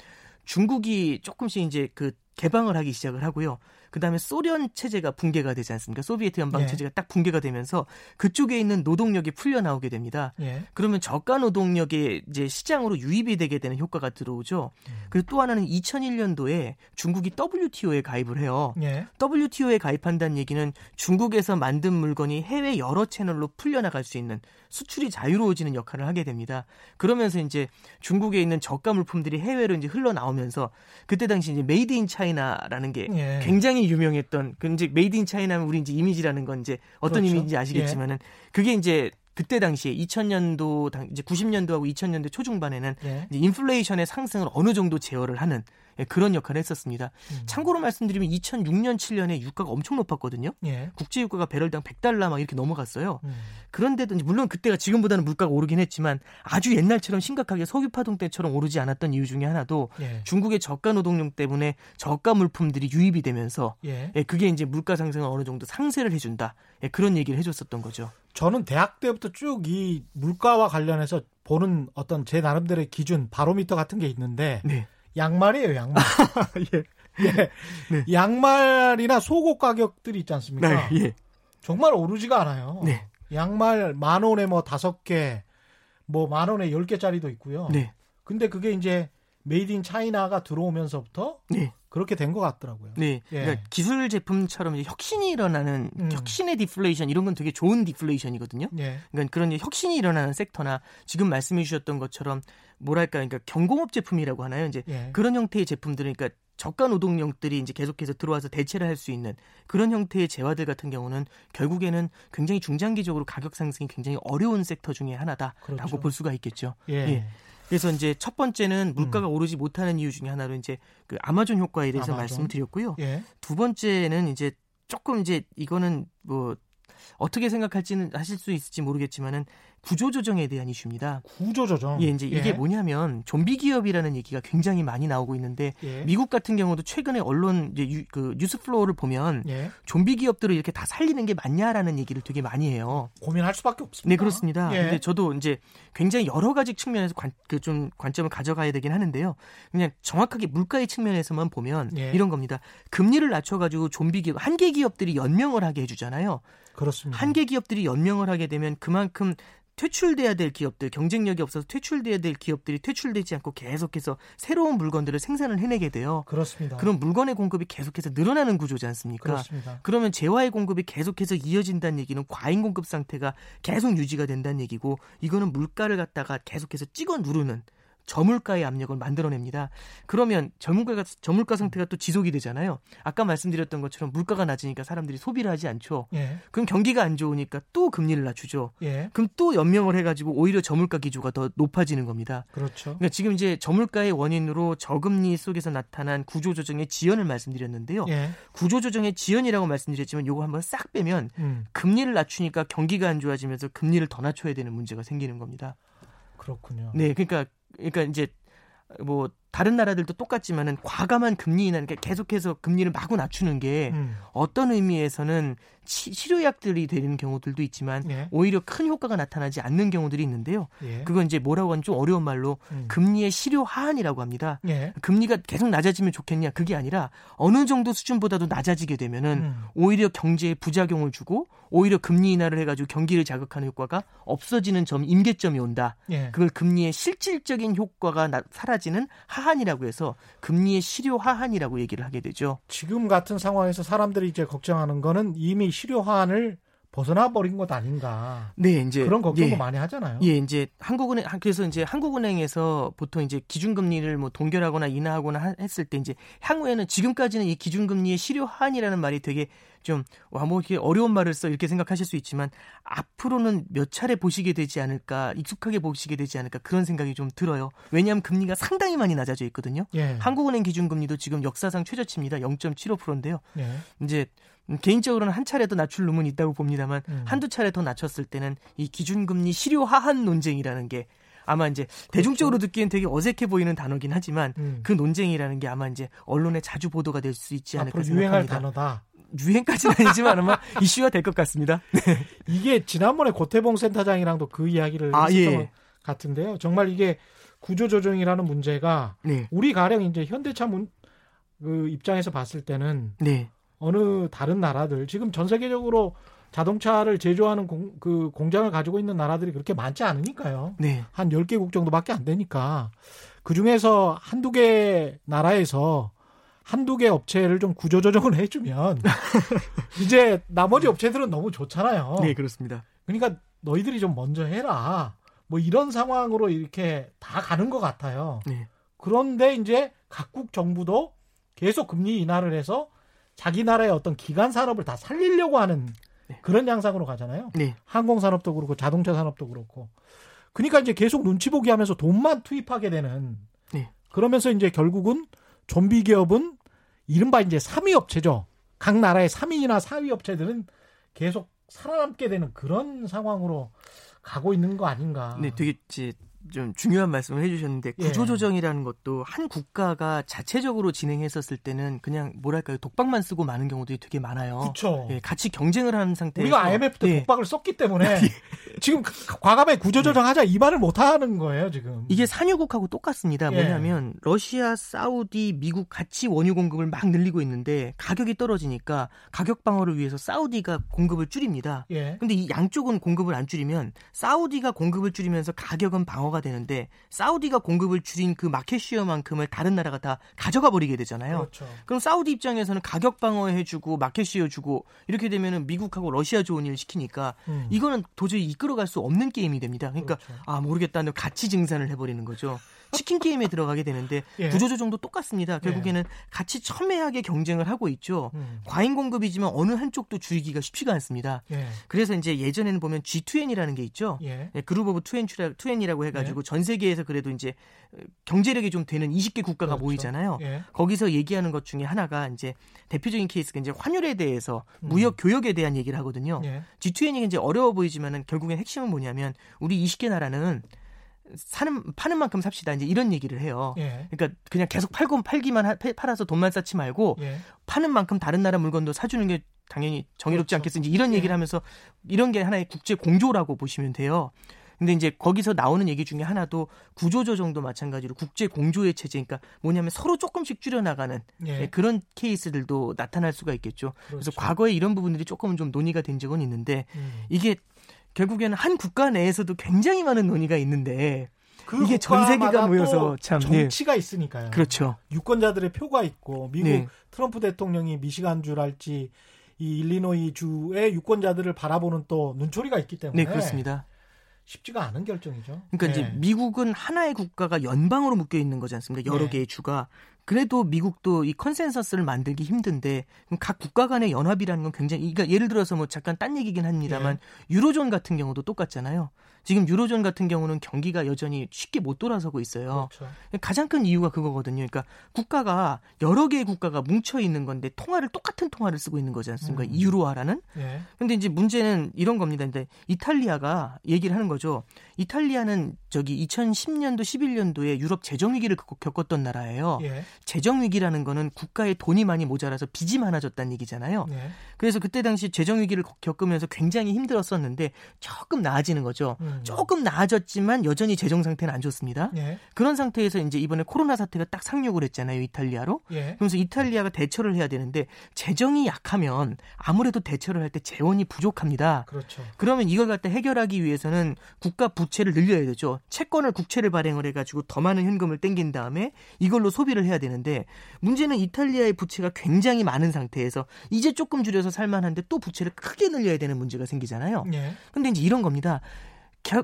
중국이 조금씩 이제 그 개방을 하기 시작을 하고요. 그 다음에 소련 체제가 붕괴가 되지 않습니까? 소비에트 연방 예. 체제가 딱 붕괴가 되면서 그쪽에 있는 노동력이 풀려 나오게 됩니다. 예. 그러면 저가 노동력의 이제 시장으로 유입이 되게 되는 효과가 들어오죠. 음. 그리고 또 하나는 2001년도에 중국이 WTO에 가입을 해요. 예. WTO에 가입한다는 얘기는 중국에서 만든 물건이 해외 여러 채널로 풀려 나갈 수 있는 수출이 자유로워지는 역할을 하게 됩니다. 그러면서 이제 중국에 있는 저가 물품들이 해외로 이제 흘러나오면서 그때 당시 이제 made in China라는 게 예. 굉장히 유명했던 그 이제 made in China면 우리 이제 이미지라는 건 이제 어떤 그렇죠. 이미지인지 아시겠지만은 예. 그게 이제 그때 당시에 2000년도 이제 90년도하고 2000년대 초중반에는 예. 인플레이션의 상승을 어느 정도 제어를 하는 예, 그런 역할을 했었습니다. 음. 참고로 말씀드리면 2006년 7년에 유가가 엄청 높았거든요. 예. 국제 유가가 배럴당 100달러 막 이렇게 넘어갔어요. 음. 그런데도 물론 그때가 지금보다는 물가가 오르긴 했지만 아주 옛날처럼 심각하게 석유 파동 때처럼 오르지 않았던 이유 중에 하나도 예. 중국의 저가 노동력 때문에 저가 물품들이 유입이 되면서 예. 예, 그게 이제 물가 상승을 어느 정도 상쇄를 해준다. 예, 그런 얘기를 해줬었던 거죠. 저는 대학 때부터 쭉 이 물가와 관련해서 보는 어떤 제 나름대로의 기준 바로미터 같은 게 있는데 네. 양말이에요, 양말. 예. 예. 네. 양말이나 속옷 가격들이 있지 않습니까? 네, 예. 정말 오르지가 않아요. 네. 양말 만 원에 뭐 다섯 개, 뭐 만 원에 열 개짜리도 있고요. 네. 근데 그게 이제 made in China가 들어오면서부터 네. 그렇게 된 것 같더라고요. 네. 예. 그러니까 기술 제품처럼 혁신이 일어나는 음. 혁신의 디플레이션 이런 건 되게 좋은 디플레이션이거든요. 예. 그러니까 그런 혁신이 일어나는 섹터나 지금 말씀해 주셨던 것처럼 뭐랄까 그러니까 경공업 제품이라고 하나요? 이제 예. 그런 형태의 제품들은 그러니까 저가 노동력들이 이제 계속해서 들어와서 대체를 할 수 있는 그런 형태의 재화들 같은 경우는 결국에는 굉장히 중장기적으로 가격 상승이 굉장히 어려운 섹터 중에 하나다라고 그렇죠. 볼 수가 있겠죠. 예. 예. 그래서 이제 첫 번째는 물가가 음. 오르지 못하는 이유 중에 하나로 이제 그 아마존 효과에 대해서 아마존. 말씀을 드렸고요. 예. 두 번째는 이제 조금 이제 이거는 뭐 어떻게 생각할지는 하실 수 있을지 모르겠지만은 구조조정에 대한 이슈입니다. 구조조정. 예, 이제 이게 예. 뭐냐면 좀비 기업이라는 얘기가 굉장히 많이 나오고 있는데 예. 미국 같은 경우도 최근에 언론 이제 유, 그 news flow를 보면 예. 좀비 기업들을 이렇게 다 살리는 게 맞냐라는 얘기를 되게 많이 해요. 고민할 수밖에 없습니다. 네, 그렇습니다. 예. 근데 저도 이제 굉장히 여러 가지 측면에서 관, 그 좀 관점을 가져가야 되긴 하는데요. 그냥 정확하게 물가의 측면에서만 보면 예. 이런 겁니다. 금리를 낮춰가지고 좀비 기업 한계 기업들이 연명을 하게 해주잖아요. 그렇습니다. 한계 기업들이 연명을 하게 되면 그만큼 퇴출돼야 될 기업들, 경쟁력이 없어서 퇴출돼야 될 기업들이 퇴출되지 않고 계속해서 새로운 물건들을 생산을 해내게 돼요. 그렇습니다. 그럼 물건의 공급이 계속해서 늘어나는 구조지 않습니까? 그렇습니다. 그러면 재화의 공급이 계속해서 이어진다는 얘기는 과잉 공급 상태가 계속 유지가 된다는 얘기고 이거는 물가를 갖다가 계속해서 찍어 누르는 저물가의 압력을 만들어냅니다. 그러면 저물가가 저물가 상태가 또 지속이 되잖아요. 아까 말씀드렸던 것처럼 물가가 낮으니까 사람들이 소비를 하지 않죠. 예. 그럼 경기가 안 좋으니까 또 금리를 낮추죠. 예. 그럼 또 연명을 해가지고 오히려 저물가 기조가 더 높아지는 겁니다. 그렇죠. 그러니까 지금 이제 저물가의 원인으로 저금리 속에서 나타난 구조조정의 지연을 말씀드렸는데요. 예. 구조조정의 지연이라고 말씀드렸지만 요거 한번 싹 빼면 음. 금리를 낮추니까 경기가 안 좋아지면서 금리를 더 낮춰야 되는 문제가 생기는 겁니다. 그렇군요. 네, 그러니까 그러니까 이제 뭐 다른 나라들도 똑같지만은 과감한 금리 인하, 그러니까 계속해서 금리를 마구 낮추는 게 음. 어떤 의미에서는 치, 치료약들이 되는 경우들도 있지만 예. 오히려 큰 효과가 나타나지 않는 경우들이 있는데요. 예. 그건 이제 뭐라고 하는 좀 어려운 말로 음. 금리의 실효 하한이라고 합니다. 예. 금리가 계속 낮아지면 좋겠냐? 그게 아니라 어느 정도 수준보다도 낮아지게 되면은 음. 오히려 경제에 부작용을 주고 오히려 금리 인하를 해가지고 경기를 자극하는 효과가 없어지는 점 임계점이 온다. 예. 그걸 금리의 실질적인 효과가 나- 사라지는 하 한이라고 해서 금리의 실효 하한이라고 얘기를 하게 되죠. 지금 같은 상황에서 사람들이 이제 걱정하는 거는 이미 실효 하한을 벗어나 버린 것 아닌가. 네, 이제 그런 걱정도 예. 많이 하잖아요. 예, 이제 한국은행 그래서 이제 한국은행에서 보통 이제 기준금리를 뭐 동결하거나 인하하거나 하- 했을 때 이제 향후에는 지금까지는 이 기준금리의 실효 하한이라는 말이 되게 좀와뭐 이렇게 어려운 말을 써 이렇게 생각하실 수 있지만 앞으로는 몇 차례 보시게 되지 않을까 익숙하게 보시게 되지 않을까 그런 생각이 좀 들어요. 왜냐하면 금리가 상당히 많이 낮아져 있거든요. 예. 한국은행 기준금리도 지금 역사상 최저치입니다. 0.75%인데요. 예. 이제 음, 개인적으로는 한 차례 더 낮출 놈은 있다고 봅니다만 음. 한두 차례 더 낮췄을 때는 이 기준금리 실효 하한 논쟁이라는 게 아마 이제 대중적으로 듣기엔 되게 어색해 보이는 단어긴 하지만 그렇죠. 음. 그 논쟁이라는 게 아마 이제 언론에 자주 보도가 될 수 있지 않을까 앞으로 유행할 생각합니다. 단어다. 유행까지는 아니지만 아마 이슈가 될 것 같습니다. 이게 지난번에 고태봉 센터장이랑도 그 이야기를 아, 했었던 예. 것 같은데요. 정말 이게 구조조정이라는 문제가 네. 우리 가령 이제 현대차 문, 그 입장에서 봤을 때는 네. 어느 다른 나라들 지금 전 세계적으로 자동차를 제조하는 공, 그 공장을 가지고 있는 나라들이 그렇게 많지 않으니까요. 네. 한 10개국 정도밖에 안 되니까 그 중에서 한두 개 나라에서 한두 개 업체를 좀 구조 조정을 해 주면 이제 나머지 업체들은 너무 좋잖아요. 네, 그렇습니다. 그러니까 너희들이 좀 먼저 해라. 뭐 이런 상황으로 이렇게 다 가는 것 같아요. 네. 그런데 이제 각국 정부도 계속 금리 인하를 해서 자기 나라의 어떤 기간 산업을 다 살리려고 하는 네. 그런 양상으로 가잖아요. 네. 항공 산업도 그렇고 자동차 산업도 그렇고. 그러니까 이제 계속 눈치 보기 하면서 돈만 투입하게 되는. 네. 그러면서 이제 결국은 좀비 기업은 이른바 이제 3위 업체죠. 각 나라의 3위나 4위 업체들은 계속 살아남게 되는 그런 상황으로 가고 있는 거 아닌가. 네, 되게 이제 좀 중요한 말씀을 해주셨는데 예. 구조조정이라는 것도 한 국가가 자체적으로 진행했었을 때는 그냥 뭐랄까요 독박만 쓰고 많은 경우들이 되게 많아요. 그렇죠. 예, 같이 경쟁을 하는 상태에서 우리가 IMF 때 예, 독박을 썼기 때문에 지금 과감하게 구조조정하자 이 말을 못 하는 거예요 지금. 이게 산유국하고 똑같습니다. 예. 뭐냐면 러시아, 사우디, 미국 같이 원유 공급을 막 늘리고 있는데 가격이 떨어지니까 가격 방어를 위해서 사우디가 공급을 줄입니다. 예. 근데 이 양쪽은 공급을 안 줄이면 사우디가 공급을 줄이면서 가격은 방어가 되는데 사우디가 공급을 줄인 그 마켓시어만큼을 다른 나라가 다 가져가 버리게 되잖아요. 그렇죠. 그럼 사우디 입장에서는 가격 방어해주고 마켓시어 주고 이렇게 되면은 미국하고 러시아 좋은 일 시키니까 음. 이거는 도저히 이끌어갈 수 없는 게임이 됩니다. 그러니까 그렇죠. 아 모르겠다, 는 같이 증산을 해버리는 거죠. 치킨 게임에 들어가게 되는데 예. 구조조정도 똑같습니다. 결국에는 같이 첨예하게 경쟁을 하고 있죠. 음. 과잉 공급이지만 어느 한쪽도 줄이기가 쉽지가 않습니다. 예. 그래서 이제 예전에는 보면 G20이라는 게 있죠. 예. 예, Group of 20이라고 해가지고 전 세계에서 그래도 이제 경제력이 좀 되는 20개 국가가 그렇죠. 모이잖아요. 예. 거기서 얘기하는 것 중에 하나가 이제 대표적인 케이스가 이제 환율에 대해서 음. 무역 교역에 대한 얘기를 하거든요. 예. G2N이 이제 어려워 보이지만은 결국엔 핵심은 뭐냐면 우리 20개 나라는 사는 파는 만큼 삽시다 이제 이런 얘기를 해요. 예. 그러니까 그냥 계속 팔고 팔기만 하, 팔아서 돈만 쌓지 말고 예. 파는 만큼 다른 나라 물건도 사주는 게 당연히 정의롭지 그렇죠. 않겠어. 이제 이런 예. 얘기를 하면서 이런 게 하나의 국제 공조라고 보시면 돼요. 근데 이제 거기서 나오는 얘기 중에 하나도 구조조정도 마찬가지로 국제 공조의 체제, 그러니까 뭐냐면 서로 조금씩 줄여나가는 예. 네, 그런 케이스들도 나타날 수가 있겠죠. 그래서 그렇죠. 과거에 이런 부분들이 조금은 좀 논의가 된 적은 있는데 음. 이게 결국에는 한 국가 내에서도 굉장히 많은 논의가 있는데 그 이게 전 세계가 모여서 또 참, 네. 정치가 있으니까요. 그렇죠. 유권자들의 표가 있고 미국 네. 트럼프 대통령이 미시간 주랄지 이 일리노이 주의 유권자들을 바라보는 또 눈초리가 있기 때문에 네, 그렇습니다. 쉽지가 않은 결정이죠. 그러니까 네. 이제 미국은 하나의 국가가 연방으로 묶여 있는 거지 않습니까? 여러 네. 개의 주가. 그래도 미국도 이 consensus를 만들기 힘든데 각 국가 간의 연합이라는 건 굉장히 그러니까 예를 들어서 뭐 잠깐 딴 얘기긴 합니다만 네. 유로존 같은 경우도 똑같잖아요. 지금 유로존 같은 경우는 경기가 여전히 쉽게 못 돌아서고 있어요. 그렇죠. 가장 큰 이유가 그거거든요. 그러니까 국가가 여러 개의 국가가 뭉쳐 있는 건데 통화를 똑같은 통화를 쓰고 있는 거지 않습니까? 음. 유로화라는. 예. 근데 이제 문제는 이런 겁니다. 근데 이탈리아가 얘기를 하는 거죠. 이탈리아는 저기 2010년도 11년도에 유럽 재정 위기를 겪- 겪었던 나라예요. 예. 재정 위기라는 거는 국가에 돈이 많이 모자라서 빚이 많아졌다는 얘기잖아요. 예. 그래서 그때 당시 재정 위기를 겪으면서 굉장히 힘들었었는데 조금 나아지는 거죠. 음. 조금 나아졌지만 여전히 재정 상태는 안 좋습니다. 예. 그런 상태에서 이제 이번에 코로나 사태가 딱 상륙을 했잖아요, 이탈리아로. 예. 그러면서 이탈리아가 대처를 해야 되는데 재정이 약하면 아무래도 대처를 할 때 재원이 부족합니다. 그렇죠. 그러면 이걸 갖다 해결하기 위해서는 국가 부채를 늘려야 되죠. 채권을 국채를 발행을 해가지고 더 많은 현금을 땡긴 다음에 이걸로 소비를 해야 되는데 문제는 이탈리아의 부채가 굉장히 많은 상태에서 이제 조금 줄여서 살만한데 또 부채를 크게 늘려야 되는 문제가 생기잖아요. 예. 근데 이제 이런 겁니다.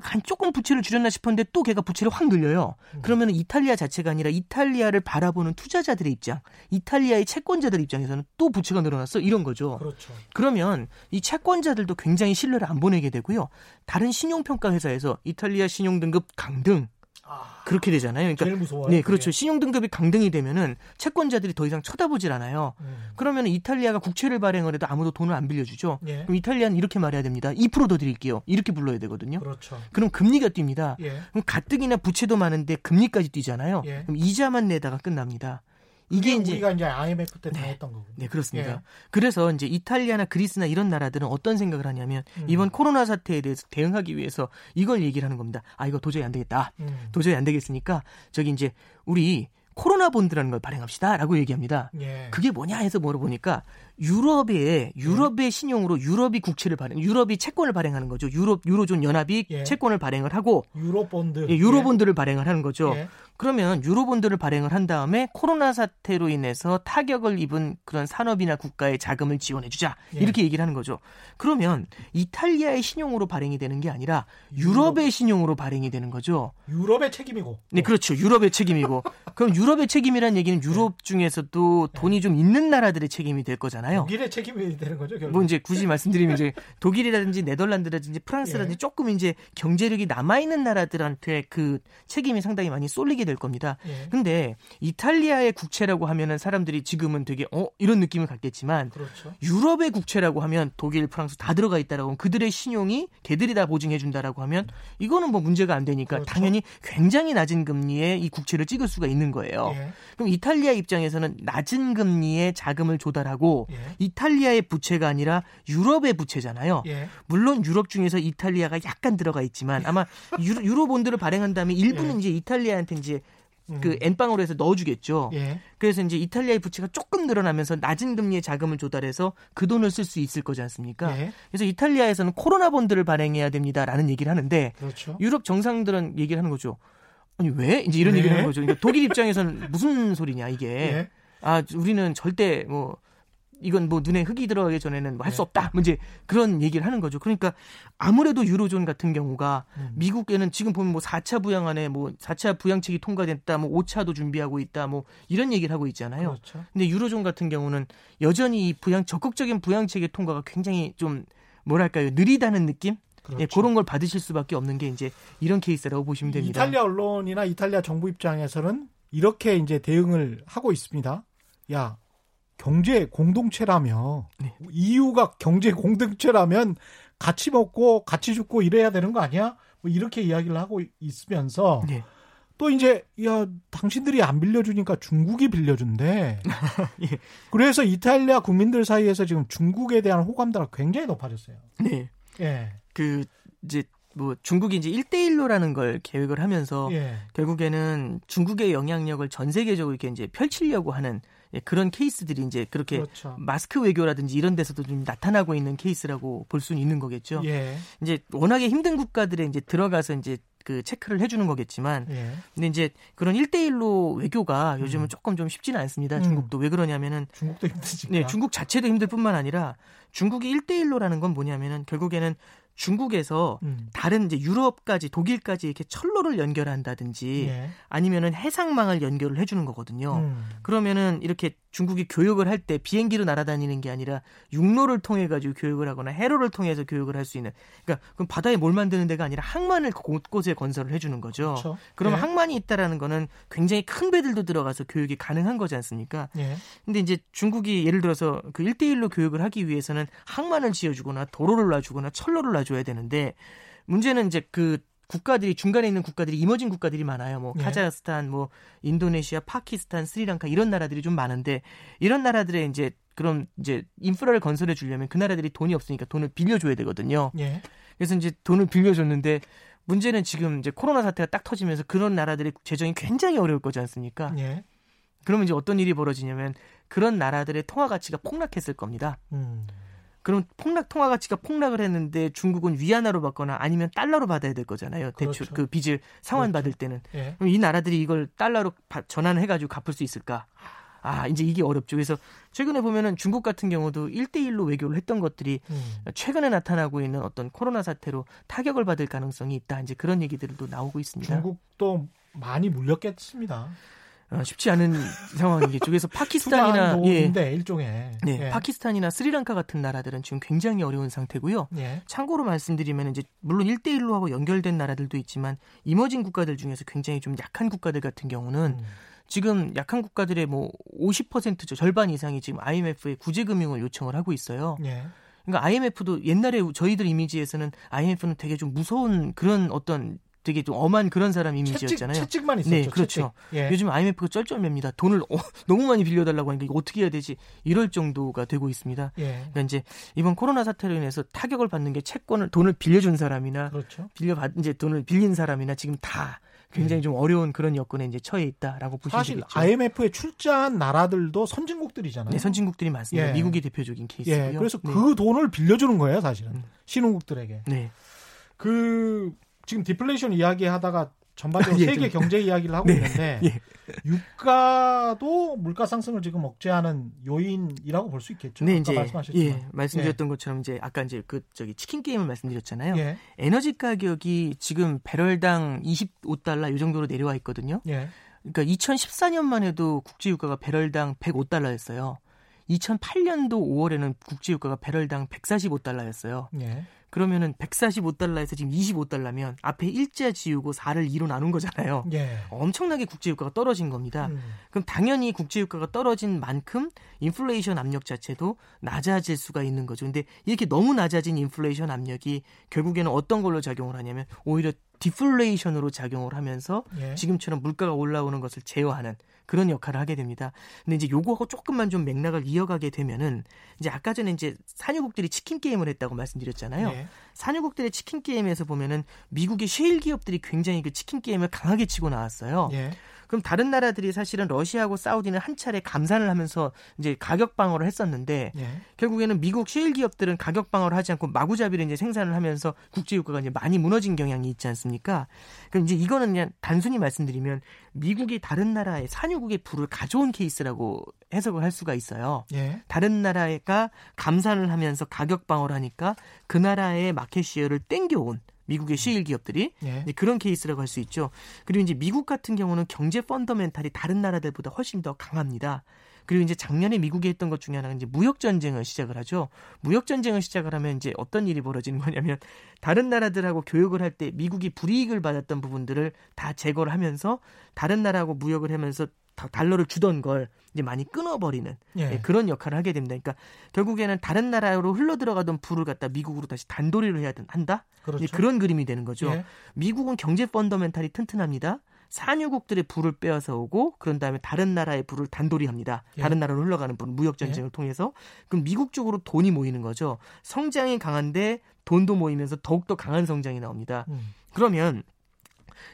한 조금 부채를 줄였나 싶었는데 또 걔가 부채를 확 늘려요. 그러면 이탈리아 자체가 아니라 이탈리아를 바라보는 투자자들의 입장, 이탈리아의 채권자들 입장에서는 또 부채가 늘어났어 이런 거죠. 그렇죠. 그러면 이 채권자들도 굉장히 신뢰를 안 보내게 되고요. 다른 신용평가 회사에서 이탈리아 신용등급 강등 아, 그렇게 되잖아요. 그러니까 제일 무서워요. 네. 그렇죠. 신용 등급이 강등이 되면은 채권자들이 더 이상 쳐다보질 않아요. 음. 그러면 이탈리아가 국채를 발행을 해도 아무도 돈을 안 빌려주죠. 예. 그럼 이탈리아는 이렇게 말해야 됩니다. 2%더 드릴게요. 이렇게 불러야 되거든요. 그렇죠. 그럼 금리가 뜁니다. 예. 그럼 가뜩이나 부채도 많은데 금리까지 뛰잖아요. 예. 그럼 이자만 내다가 끝납니다. 이게 이제 우리가 이제 IMF 때 당했던 거고. 네, 그렇습니다. 예. 그래서 이제 이탈리아나 그리스나 이런 나라들은 어떤 생각을 하냐면 음. 이번 코로나 사태에 대해서 대응하기 위해서 이걸 얘기를 하는 겁니다. 아, 이거 도저히 안 되겠다. 음. 도저히 안 되겠으니까 저기 이제 우리 코로나 본드라는 걸 발행합시다라고 얘기합니다. 예. 그게 뭐냐 해서 물어보니까 유럽의 유럽의 신용으로 유럽이 국채를 발행, 유럽이 채권을 발행하는 거죠. 유럽 유로존 연합이 예. 채권을 발행을 하고 유로 본드. 예, 유로 본드를 발행을 하는 거죠. 예. 그러면 유로본드를 발행을 한 다음에 코로나 사태로 인해서 타격을 입은 그런 산업이나 국가에 자금을 지원해주자 예. 이렇게 얘기를 하는 거죠. 그러면 이탈리아의 신용으로 발행이 되는 게 아니라 유럽의 신용으로 발행이 되는 거죠. 유럽의 책임이고. 네, 그렇죠. 유럽의 책임이고. 그럼 유럽의 책임이란 얘기는 네. 유럽 중에서도 돈이 좀 있는 나라들의 책임이 될 거잖아요. 독일의 책임이 되는 거죠, 결국. 뭐 이제 굳이 말씀드리면 이제 독일이라든지 네덜란드라든지 프랑스라든지 예. 조금 이제 경제력이 남아 있는 나라들한테 그 책임이 상당히 많이 쏠리게 될 겁니다. 예. 근데 이탈리아의 국채라고 하면은 사람들이 지금은 되게 어 이런 느낌을 갖겠지만 그렇죠. 유럽의 국채라고 하면 독일, 프랑스 다 들어가 있다라고 그들의 신용이 걔들이 다 보증해 준다라고 하면 이거는 뭐 문제가 안 되니까 그렇죠. 당연히 굉장히 낮은 금리에 이 국채를 찍을 수가 있는 거예요. 예. 그럼 이탈리아 입장에서는 낮은 금리에 자금을 조달하고 예. 이탈리아의 부채가 아니라 유럽의 부채잖아요. 예. 물론 유럽 중에서 이탈리아가 약간 들어가 있지만 아마 유로, 유로 본드를 발행한 다음에 일부는 예. 이제 이탈리아한테 이제 음. 그 엔방으로 해서 넣어주겠죠. 예. 그래서 이제 이탈리아의 부채가 조금 늘어나면서 낮은 금리의 자금을 조달해서 그 돈을 쓸 수 있을 거지 않습니까? 예. 그래서 이탈리아에서는 코로나 본드를 발행해야 됩니다라는 얘기를 하는데 그렇죠. 유럽 정상들은 얘기를 하는 거죠. 아니 왜 이제 이런 왜? 얘기를 하는 거죠. 그러니까 독일 입장에서는 무슨 소리냐 이게. 예. 아 우리는 절대 뭐 이건 뭐 눈에 흙이 들어가기 전에는 뭐 할수 네. 없다. 뭐 이제 그런 얘기를 하는 거죠. 그러니까 아무래도 유로존 같은 경우가 음. 미국에는 지금 보면 뭐 4차 부양안에 뭐 4차 부양책이 통과됐다. 뭐 5차도 준비하고 있다. 뭐 이런 얘기를 하고 있잖아요. 그렇죠. 근데 유로존 같은 경우는 여전히 이 부양 적극적인 부양책의 통과가 굉장히 좀 뭐랄까요 느리다는 느낌? 그렇죠. 예, 그런 걸 받으실 수밖에 없는 게 이제 이런 케이스라고 보시면 됩니다. 이탈리아 언론이나 이탈리아 정부 입장에서는 이렇게 이제 대응을 하고 있습니다. 야, 경제 공동체라며 네. EU가 경제 공동체라면 같이 먹고 같이 죽고 이래야 되는 거 아니야? 뭐 이렇게 이야기를 하고 있으면서 네. 또 이제 야 당신들이 안 빌려주니까 중국이 빌려준대. 예. 그래서 이탈리아 국민들 사이에서 지금 중국에 대한 호감도가 굉장히 높아졌어요. 네. 예. 그 이제 뭐 중국이 이제 1대1로라는 걸 계획을 하면서 예. 결국에는 중국의 영향력을 전 세계적으로 이렇게 이제 펼치려고 하는 예, 그런 케이스들이 이제 그렇게 그렇죠. 마스크 외교라든지 이런 데서도 좀 나타나고 있는 케이스라고 볼 수는 있는 거겠죠. 예. 이제 워낙에 힘든 국가들에 이제 들어가서 이제 그 체크를 해주는 거겠지만, 예. 근데 이제 그런 1대1로 외교가 요즘은 음. 조금 좀 쉽지는 않습니다. 음. 중국도 왜 그러냐면은 중국도 힘드니까. 네, 중국 자체도 힘들 뿐만 아니라 중국이 1대1로라는 건 뭐냐면은 결국에는 중국에서 음. 다른 이제 유럽까지 독일까지 이렇게 철로를 연결한다든지 예. 아니면은 해상망을 연결을 해주는 거거든요. 음. 그러면은 이렇게 중국이 교육을 할 때 비행기로 날아다니는 게 아니라 육로를 통해 가지고 교육을 하거나 해로를 통해서 교육을 할 수 있는 그러니까 그럼 바다에 뭘 만드는 데가 아니라 항만을 곳곳에 건설을 해주는 거죠. 그렇죠. 그러면 예. 항만이 있다라는 거는 굉장히 큰 배들도 들어가서 교육이 가능한 거지 않습니까? 예. 근데 이제 중국이 예를 들어서 그 1대1로 교육을 하기 위해서는 항만을 지어주거나 도로를 놔주거나 철로를 놔줘야 되는데 문제는 이제 그 국가들이 중간에 있는 국가들이 이머징 국가들이 많아요. 뭐 네. 카자흐스탄, 뭐 인도네시아, 파키스탄, 스리랑카 이런 나라들이 좀 많은데 이런 나라들의 이제 그럼 이제 인프라를 건설해 주려면 그 나라들이 돈이 없으니까 돈을 빌려줘야 되거든요. 예. 그래서 이제 돈을 빌려줬는데 문제는 지금 이제 코로나 사태가 딱 터지면서 그런 나라들의 재정이 굉장히 어려울 거지 않습니까? 예. 그러면 이제 어떤 일이 벌어지냐면 그런 나라들의 통화 가치가 폭락했을 겁니다. 음. 그럼 폭락 통화 가치가 폭락을 했는데 중국은 위안화로 받거나 아니면 달러로 받아야 될 거잖아요. 대출 그렇죠. 그 빚을 상환 받을 그렇죠. 때는 예. 그럼 이 나라들이 이걸 달러로 바- 전환해 가지고 갚을 수 있을까? 아, 이제 이게 어렵죠. 그래서 최근에 보면은 중국 같은 경우도 1대1로 외교를 했던 것들이 음. 최근에 나타나고 있는 어떤 코로나 사태로 타격을 받을 가능성이 있다. 이제 그런 얘기들도 나오고 있습니다. 중국도 많이 물렸겠습니다. 어, 쉽지 않은 상황이겠죠. 그래서 파키스탄이나 예, 일종의. 네, 예. 파키스탄이나 스리랑카 같은 나라들은 지금 굉장히 어려운 상태고요. 예. 참고로 말씀드리면 이제 물론 1대1로 하고 연결된 나라들도 있지만 이머징 국가들 중에서 굉장히 좀 약한 국가들 같은 경우는 음. 지금 약한 국가들의 뭐 50%죠. 절반 이상이 지금 IMF에 구제 금융을 요청을 하고 있어요. 예. 그러니까 IMF도 옛날에 저희들 이미지에서는 IMF는 되게 좀 무서운 그런 어떤 되게 좀 엄한 그런 사람 채찍, 이미지였잖아요. 채찍 만 있었죠. 네, 그렇죠. 채찍. 예. 요즘 IMF가 쩔쩔맵니다. 돈을 어, 너무 많이 빌려달라고 하니까 이거 어떻게 해야 되지? 이럴 정도가 되고 있습니다. 예. 그러니까 이제 이번 코로나 사태로 인해서 타격을 받는 게 채권을 돈을 빌려준 사람이나 그렇죠. 빌려 받 이제 돈을 빌린 사람이나 지금 다 굉장히 좀 어려운 그런 여건에 이제 처해 있다라고 보시면 사실 되겠죠. IMF에 출자한 나라들도 선진국들이잖아요. 네, 선진국들이 많습니다. 예. 미국이 대표적인 케이스고요. 예. 그래서 네. 그 돈을 빌려주는 거예요, 사실은. 음. 신흥국들에게. 네. 그 지금 디플레이션 이야기하다가 전반적으로 예, 세계 좀- 경제 이야기를 하고 네. 있는데 예. 유가도 물가 상승을 지금 억제하는 요인이라고 볼 수 있겠죠. 네, 이제 말씀하셨지만. 예, 말씀드렸던 것처럼 이제 아까 이제 그 저기 치킨 게임을 말씀드렸잖아요. 예. 에너지 가격이 지금 배럴당 25달러 이 정도로 내려와 있거든요. 예. 그러니까 2014년만 해도 국제 유가가 배럴당 105달러였어요. 2008년도 5월에는 국제 유가가 배럴당 145달러였어요. 예. 그러면은 145달러에서 지금 25달러면 앞에 일자 지우고 4를 2로 나눈 거잖아요. 예. 엄청나게 국제유가가 떨어진 겁니다. 음. 그럼 당연히 국제유가가 떨어진 만큼 인플레이션 압력 자체도 낮아질 수가 있는 거죠. 근데 이렇게 너무 낮아진 인플레이션 압력이 결국에는 어떤 걸로 작용을 하냐면 오히려 디플레이션으로 작용을 하면서 예. 지금처럼 물가가 올라오는 것을 제어하는 그런 역할을 하게 됩니다. 근데 이제 요거하고 조금만 좀 맥락을 이어가게 되면은 이제 아까 전에 이제 산유국들이 치킨 게임을 했다고 말씀드렸잖아요. 예. 산유국들의 치킨 게임에서 보면은 미국의 셰일 기업들이 굉장히 그 치킨 게임을 강하게 치고 나왔어요. 예. 그럼 다른 나라들이 사실은 러시아하고 사우디는 한 차례 감산을 하면서 이제 가격 방어를 했었는데 예. 결국에는 미국 셰일 기업들은 가격 방어를 하지 않고 마구잡이로 이제 생산을 하면서 국제 유가가 이제 많이 무너진 경향이 있지 않습니까? 그럼 이제 이거는 그냥 단순히 말씀드리면 미국이 다른 나라의 산유국의 부를 가져온 케이스라고 해석을 할 수가 있어요. 예. 다른 나라가 감산을 하면서 가격 방어를 하니까 그 나라의 마켓 시어를 땡겨온 미국의 시일 기업들이 예. 그런 케이스라고 할 수 있죠. 그리고 이제 미국 같은 경우는 경제 펀더멘탈이 다른 나라들보다 훨씬 더 강합니다. 그리고 이제 작년에 미국이 했던 것 중에 하나가 이제 무역 전쟁을 시작을 하죠. 무역 전쟁을 시작을 하면 이제 어떤 일이 벌어지는 거냐면 다른 나라들하고 교역을 할 때 미국이 불이익을 받았던 부분들을 다 제거를 하면서 다른 나라하고 무역을 하면서 다- 달러를 주던 걸 이제 많이 끊어버리는 예. 예, 그런 역할을 하게 됩니다. 그러니까 결국에는 다른 나라로 흘러 들어가던 불을 갖다 미국으로 다시 단도리를 해야 된- 한다. 그렇죠. 그런 그림이 되는 거죠. 예. 미국은 경제 펀더멘탈이 튼튼합니다. 산유국들의 부를 빼앗아 오고 그런 다음에 다른 나라의 부를 단돌이 합니다. 예. 다른 나라로 흘러가는 부 무역 전쟁을 예. 통해서 그럼 미국 쪽으로 돈이 모이는 거죠. 성장이 강한데 돈도 모이면서 더욱더 강한 성장이 나옵니다. 음. 그러면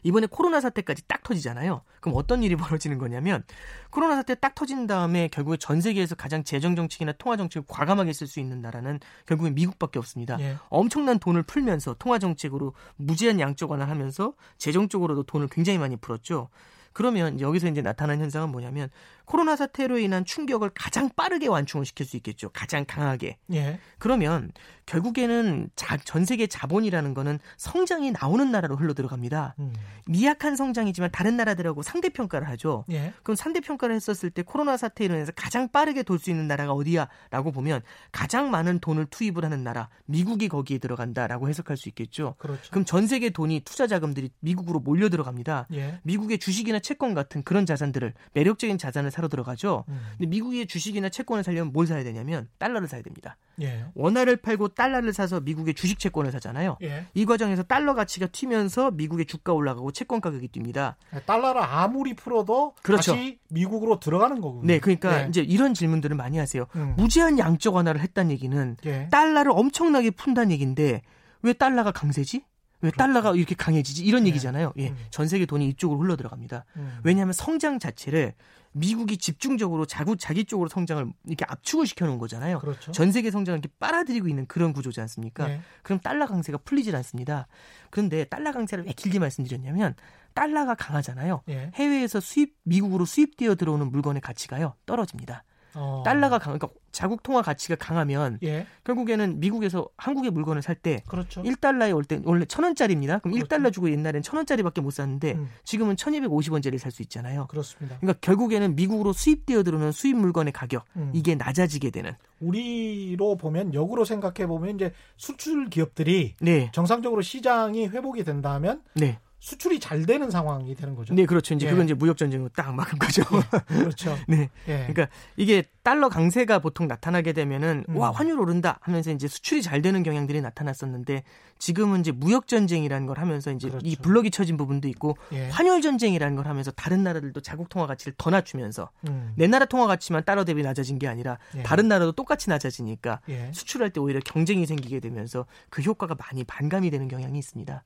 이번에 코로나 사태까지 딱 터지잖아요. 그럼 어떤 일이 벌어지는 거냐면 코로나 사태 딱 터진 다음에 결국에 전 세계에서 가장 재정 정책이나 통화 정책을 과감하게 쓸 수 있는 나라는 결국엔 미국밖에 없습니다. 예. 엄청난 돈을 풀면서 통화 정책으로 무제한 양적 완화하면서 재정적으로도 돈을 굉장히 많이 풀었죠. 그러면 여기서 이제 나타난 현상은 뭐냐면 코로나 사태로 인한 충격을 가장 빠르게 완충을 시킬 수 있겠죠. 가장 강하게. 예. 그러면 결국에는 자, 전 세계 자본이라는 거는 성장이 나오는 나라로 흘러 들어갑니다. 음. 미약한 성장이지만 다른 나라들하고 상대 평가를 하죠. 예. 그럼 상대 평가를 했었을 때 코로나 사태로 인해서 가장 빠르게 돌 수 있는 나라가 어디야라고 보면 가장 많은 돈을 투입을 하는 나라 미국이 거기에 들어간다라고 해석할 수 있겠죠. 그렇죠. 그럼 전 세계 돈이 투자 자금들이 미국으로 몰려 들어갑니다. 예. 미국의 주식이나 채권 같은 그런 자산들을 매력적인 자산을 사러 들어가죠. 음. 근데 미국의 주식이나 채권을 사려면 뭘 사야 되냐면 달러를 사야 됩니다. 예. 원화를 팔고 달러를 사서 미국의 주식 채권을 사잖아요. 예. 이 과정에서 달러 가치가 튀면서 미국의 주가 올라가고 채권 가격이 뜁니다. 달러를 아무리 풀어도 그렇죠. 다시 미국으로 들어가는 거군요. 네, 그러니까 예. 이제 이런 질문들을 많이 하세요. 음. 무제한 양적 완화를 했다는 얘기는 예. 달러를 엄청나게 푼다는 얘기인데 왜 달러가 강세지? 왜 그렇죠. 달러가 이렇게 강해지지? 이런 네. 얘기잖아요. 예. 음. 전 세계 돈이 이쪽으로 흘러 들어갑니다. 음. 왜냐하면 성장 자체를 미국이 집중적으로 자구 자기 쪽으로 성장을 이렇게 압축을 시켜놓은 거잖아요. 그렇죠. 전 세계 성장을 이렇게 빨아들이고 있는 그런 구조지 않습니까? 네. 그럼 달러 강세가 풀리질 않습니다. 그런데 달러 강세를 왜 길게 말씀드렸냐면 달러가 강하잖아요. 네. 해외에서 수입 미국으로 수입되어 들어오는 물건의 가치가요 떨어집니다. 어. 달러가 강, 그러니까 자국 통화 가치가 강하면 예. 결국에는 미국에서 한국의 물건을 살 때 그렇죠. 1달러에 올 때 원래 1,000원짜리입니다. 그럼 그렇죠. 1달러 주고 옛날엔 1,000원짜리밖에 못 샀는데 음. 지금은 1,250원짜리를 살수 있잖아요. 그렇습니다. 그러니까 결국에는 미국으로 수입되어 들어오는 수입 물건의 가격 음. 이게 낮아지게 되는 우리로 보면 역으로 생각해 보면 이제 수출 기업들이 네. 정상적으로 시장이 회복이 된다면 네. 수출이 잘 되는 상황이 되는 거죠. 네, 그렇죠. 이제 예. 그건 이제 무역 전쟁으로 딱 막은 거죠. 예, 그렇죠. 네. 예. 그러니까 이게 달러 강세가 보통 나타나게 되면은 음. 와 환율 오른다 하면서 이제 수출이 잘 되는 경향들이 나타났었는데 지금은 이제 무역 전쟁이라는 걸 하면서 이제 그렇죠. 이 블럭이 쳐진 부분도 있고 예. 환율 전쟁이라는 걸 하면서 다른 나라들도 자국 통화 가치를 더 낮추면서 음. 내 나라 통화 가치만 달러 대비 낮아진 게 아니라 예. 다른 나라도 똑같이 낮아지니까 예. 수출할 때 오히려 경쟁이 생기게 되면서 그 효과가 많이 반감이 되는 경향이 있습니다.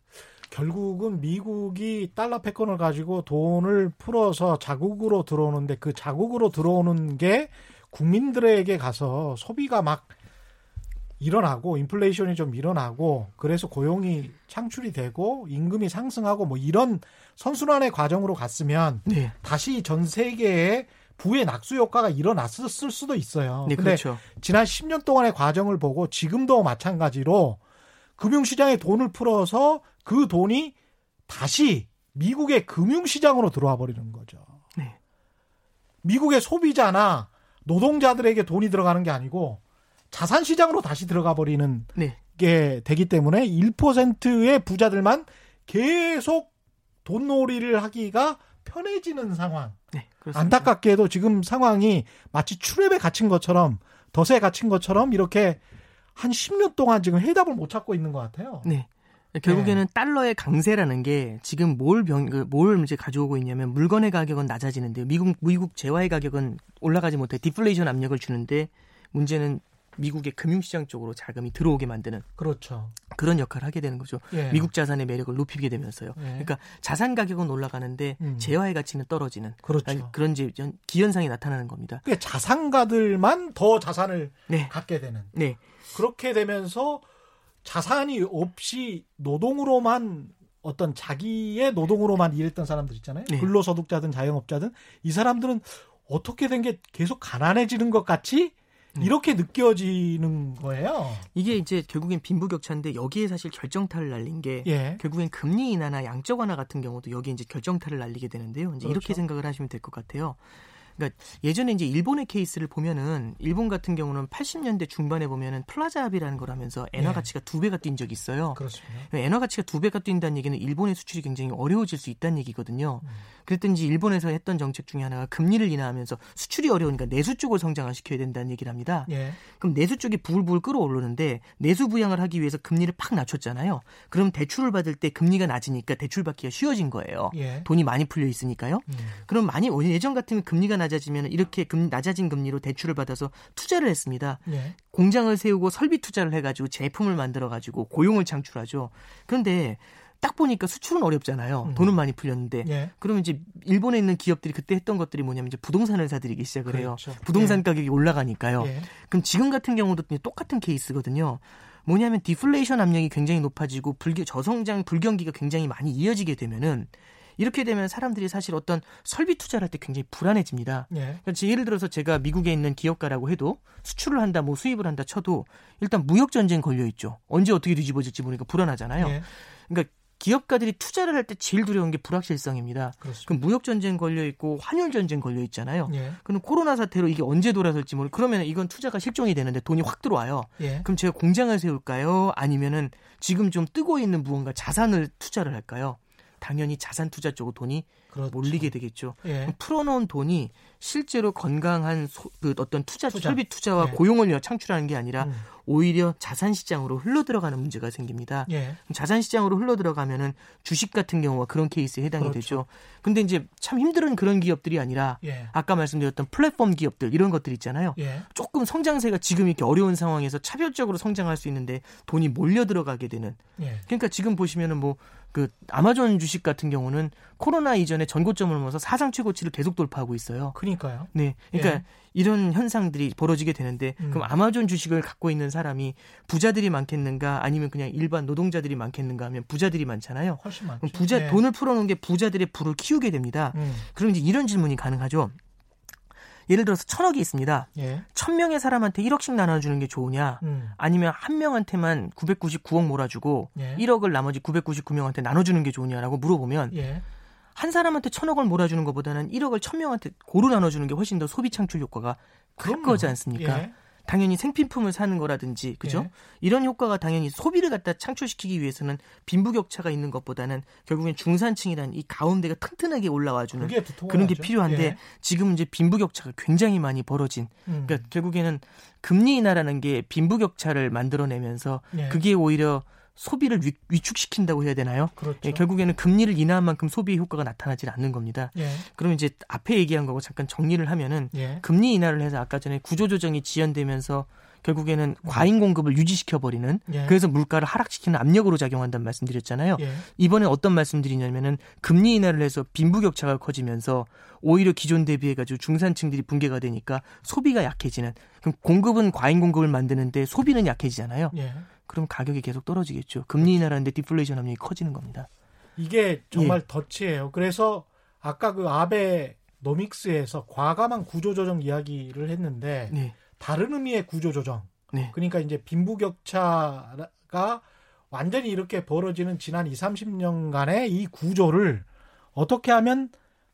결국은 미국이 달러 패권을 가지고 돈을 풀어서 자국으로 들어오는데 그 자국으로 들어오는 게 국민들에게 가서 소비가 막 일어나고 인플레이션이 좀 일어나고 그래서 고용이 창출이 되고 임금이 상승하고 뭐 이런 선순환의 과정으로 갔으면 네. 다시 전 세계에 부의 낙수 효과가 일어났을 수도 있어요. 네, 근데 그렇죠. 지난 10년 동안의 과정을 보고 지금도 마찬가지로 금융시장에 돈을 풀어서 그 돈이 다시 미국의 금융시장으로 들어와 버리는 거죠. 네. 미국의 소비자나 노동자들에게 돈이 들어가는 게 아니고 자산 시장으로 다시 들어가 버리는 네. 게 되기 때문에 1%의 부자들만 계속 돈놀이를 하기가 편해지는 상황. 네, 안타깝게도 지금 상황이 마치 트랩에 갇힌 것처럼 덫에 갇힌 것처럼 이렇게 한 10년 동안 지금 해답을 못 찾고 있는 것 같아요. 네. 결국에는 네. 달러의 강세라는 게 지금 뭘 병, 그뭘 이제 가져오고 있냐면 물건의 가격은 낮아지는데 미국, 미국 재화의 가격은 올라가지 못해 디플레이션 압력을 주는데 문제는 미국의 금융시장 쪽으로 자금이 들어오게 만드는 그렇죠. 그런 역할을 하게 되는 거죠. 예. 미국 자산의 매력을 높이게 되면서요. 예. 그러니까 자산 가격은 올라가는데 음. 재화의 가치는 떨어지는 그렇죠. 그런 기현상이 나타나는 겁니다. 그게 자산가들만 더 자산을 네. 갖게 되는. 네. 그렇게 되면서 자산이 없이 노동으로만 어떤 자기의 노동으로만 일했던 사람들 있잖아요. 네. 근로소득자든 자영업자든 이 사람들은 어떻게 된 게 계속 가난해지는 것 같이 음. 이렇게 느껴지는 거예요. 이게 이제 결국엔 빈부격차인데 여기에 사실 결정타를 날린 게 예. 결국엔 금리 인하나 양적 완화 같은 경우도 여기에 이제 결정타를 날리게 되는데요. 이제 그렇죠. 이렇게 생각을 하시면 될 것 같아요. 그러니까 예전에 이제 일본의 케이스를 보면은 일본 같은 경우는 80년대 중반에 보면은 플라자 합의라는 걸 하면서 엔화 예. 가치가 두 배가 뛴 적이 있어요. 그렇습니다. 엔화 가치가 두 배가 뛴다는 얘기는 일본의 수출이 굉장히 어려워질 수 있다는 얘기거든요. 음. 그랬더니 일본에서 했던 정책 중에 하나가 금리를 인하하면서 수출이 어려우니까 내수 쪽을 성장을 시켜야 된다는 얘기를 합니다. 예. 그럼 내수 쪽이 부글부글 끓어오르는데 내수 부양을 하기 위해서 금리를 팍 낮췄잖아요. 그럼 대출을 받을 때 금리가 낮으니까 대출 받기가 쉬워진 거예요. 예. 돈이 많이 풀려 있으니까요. 음. 그럼 많이 예전 같으면 금리가 낮아지면 이렇게 금, 낮아진 금리로 대출을 받아서 투자를 했습니다. 예. 공장을 세우고 설비 투자를 해가지고 제품을 만들어가지고 고용을 창출하죠. 그런데 딱 보니까 수출은 어렵잖아요. 음. 돈은 많이 풀렸는데. 예. 그러면 이제 일본에 있는 기업들이 그때 했던 것들이 뭐냐면 이제 부동산을 사들이기 시작을 해요. 그렇죠. 부동산 예. 가격이 올라가니까요. 예. 그럼 지금 같은 경우도 똑같은 케이스거든요. 뭐냐면 디플레이션 압력이 굉장히 높아지고 불교 저성장 불경기가 굉장히 많이 이어지게 되면은 이렇게 되면 사람들이 사실 어떤 설비 투자를 할 때 굉장히 불안해집니다. 예. 그러니까 예를 들어서 제가 미국에 있는 기업가라고 해도 수출을 한다, 뭐 수입을 한다 쳐도 일단 무역 전쟁 걸려 있죠. 언제 어떻게 뒤집어질지 모르니까 불안하잖아요. 예. 그러니까 기업가들이 투자를 할 때 제일 두려운 게 불확실성입니다. 그렇습니다. 그럼 무역 전쟁 걸려 있고 환율 전쟁 걸려 있잖아요. 예. 그럼 코로나 사태로 이게 언제 돌아설지 모르. 그러면 이건 투자가 실종이 되는데 돈이 확 들어와요. 예. 그럼 제가 공장을 세울까요? 아니면은 지금 좀 뜨고 있는 무언가 자산을 투자를 할까요? 당연히 자산 투자 쪽으로 돈이 그렇죠. 몰리게 되겠죠. 예. 풀어놓은 돈이 실제로 건강한 소, 그 어떤 투자, 투자. 설비 투자와 예. 고용을 창출하는 게 아니라 음. 오히려 자산 시장으로 흘러 들어가는 문제가 생깁니다. 예. 자산 시장으로 흘러 들어가면은 주식 같은 경우가 그런 케이스에 해당이 그렇죠. 되죠. 근데 이제 참 힘든 그런 기업들이 아니라 예. 아까 말씀드렸던 플랫폼 기업들 이런 것들 있잖아요. 예. 조금 성장세가 지금 이렇게 어려운 상황에서 차별적으로 성장할 수 있는데 돈이 몰려 들어가게 되는. 예. 그러니까 지금 보시면은 뭐 그 아마존 주식 같은 경우는 코로나 이전에 전고점을 넘어서 사상 최고치를 계속 돌파하고 있어요. 그러니까요. 네. 그러니까 예. 이런 현상들이 벌어지게 되는데 음. 그럼 아마존 주식을 갖고 있는 사람이 부자들이 많겠는가 아니면 그냥 일반 노동자들이 많겠는가 하면 부자들이 많잖아요. 훨씬 많죠. 부자 예. 돈을 풀어놓은 게 부자들의 부를 키우게 됩니다. 음. 그럼 이제 이런 질문이 가능하죠. 예를 들어서 천억이 있습니다. 예. 천 명의 사람한테 1억씩 나눠주는 게 좋으냐? 음. 아니면 한 명한테만 999억 몰아주고 예. 1억을 나머지 999명한테 나눠주는 게 좋으냐라고 물어보면 예. 한 사람한테 천억 을 몰아주는 것보다는 1억을 천 명한테 고루 나눠주는 게 훨씬 더 소비 창출 효과가 클. 거지 않습니까? 예. 당연히 생필품을 사는 거라든지 그죠? 예. 이런 효과가 당연히 소비를 갖다 창출시키기 위해서는 빈부격차가 있는 것보다는 결국엔 중산층이란 이 가운데가 튼튼하게 올라와주는. 그런 게 필요한데 예. 지금 이제 빈부격차가 굉장히 많이 벌어진 음. 그러니까 결국에는 금리 인하라는 게 빈부격차를 만들어내면서 예. 그게 오히려 소비를 위, 위축시킨다고 해야 되나요? 그렇죠. 예, 결국에는 금리를 인하한 만큼 소비 효과가 나타나질 않는 겁니다. 예. 그럼 이제 앞에 얘기한 거고 잠깐 정리를 하면은 예. 금리 인하를 해서 아까 전에 구조조정이 지연되면서 결국에는 과잉 공급을 유지시켜 버리는 예. 그래서 물가를 하락시키는 압력으로 작용한다는 말씀드렸잖아요. 예. 이번에 어떤 말씀드리냐면은 금리 인하를 해서 빈부격차가 커지면서 오히려 기존 대비해 가지고 중산층들이 붕괴가 되니까 소비가 약해지는 그럼 공급은 과잉 공급을 만드는데 소비는 약해지잖아요. 예. 그럼 가격이 계속 떨어지겠죠. 금리 인하라는데 디플레이션 압력이 커지는 겁니다. 이게 정말 예. 덧치예요. 그래서 아까 그 아베 노믹스에서 과감한 구조조정 이야기를 했는데 네. 다른 의미의 구조조정. 네. 그러니까 이제 빈부격차가 완전히 이렇게 벌어지는 지난 2, 30년간의 이 구조를 어떻게 하면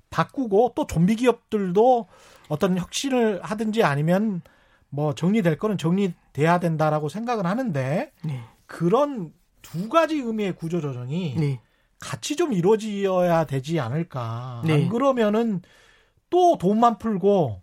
바꾸고 또 좀비 기업들도 어떤 혁신을 하든지 아니면 뭐 정리될 거는 정리돼야 된다라고 생각을 하는데 네. 그런 두 가지 의미의 구조 조정이 네. 같이 좀 이루어져야 되지 않을까. 네. 안 그러면은 또 돈만 풀고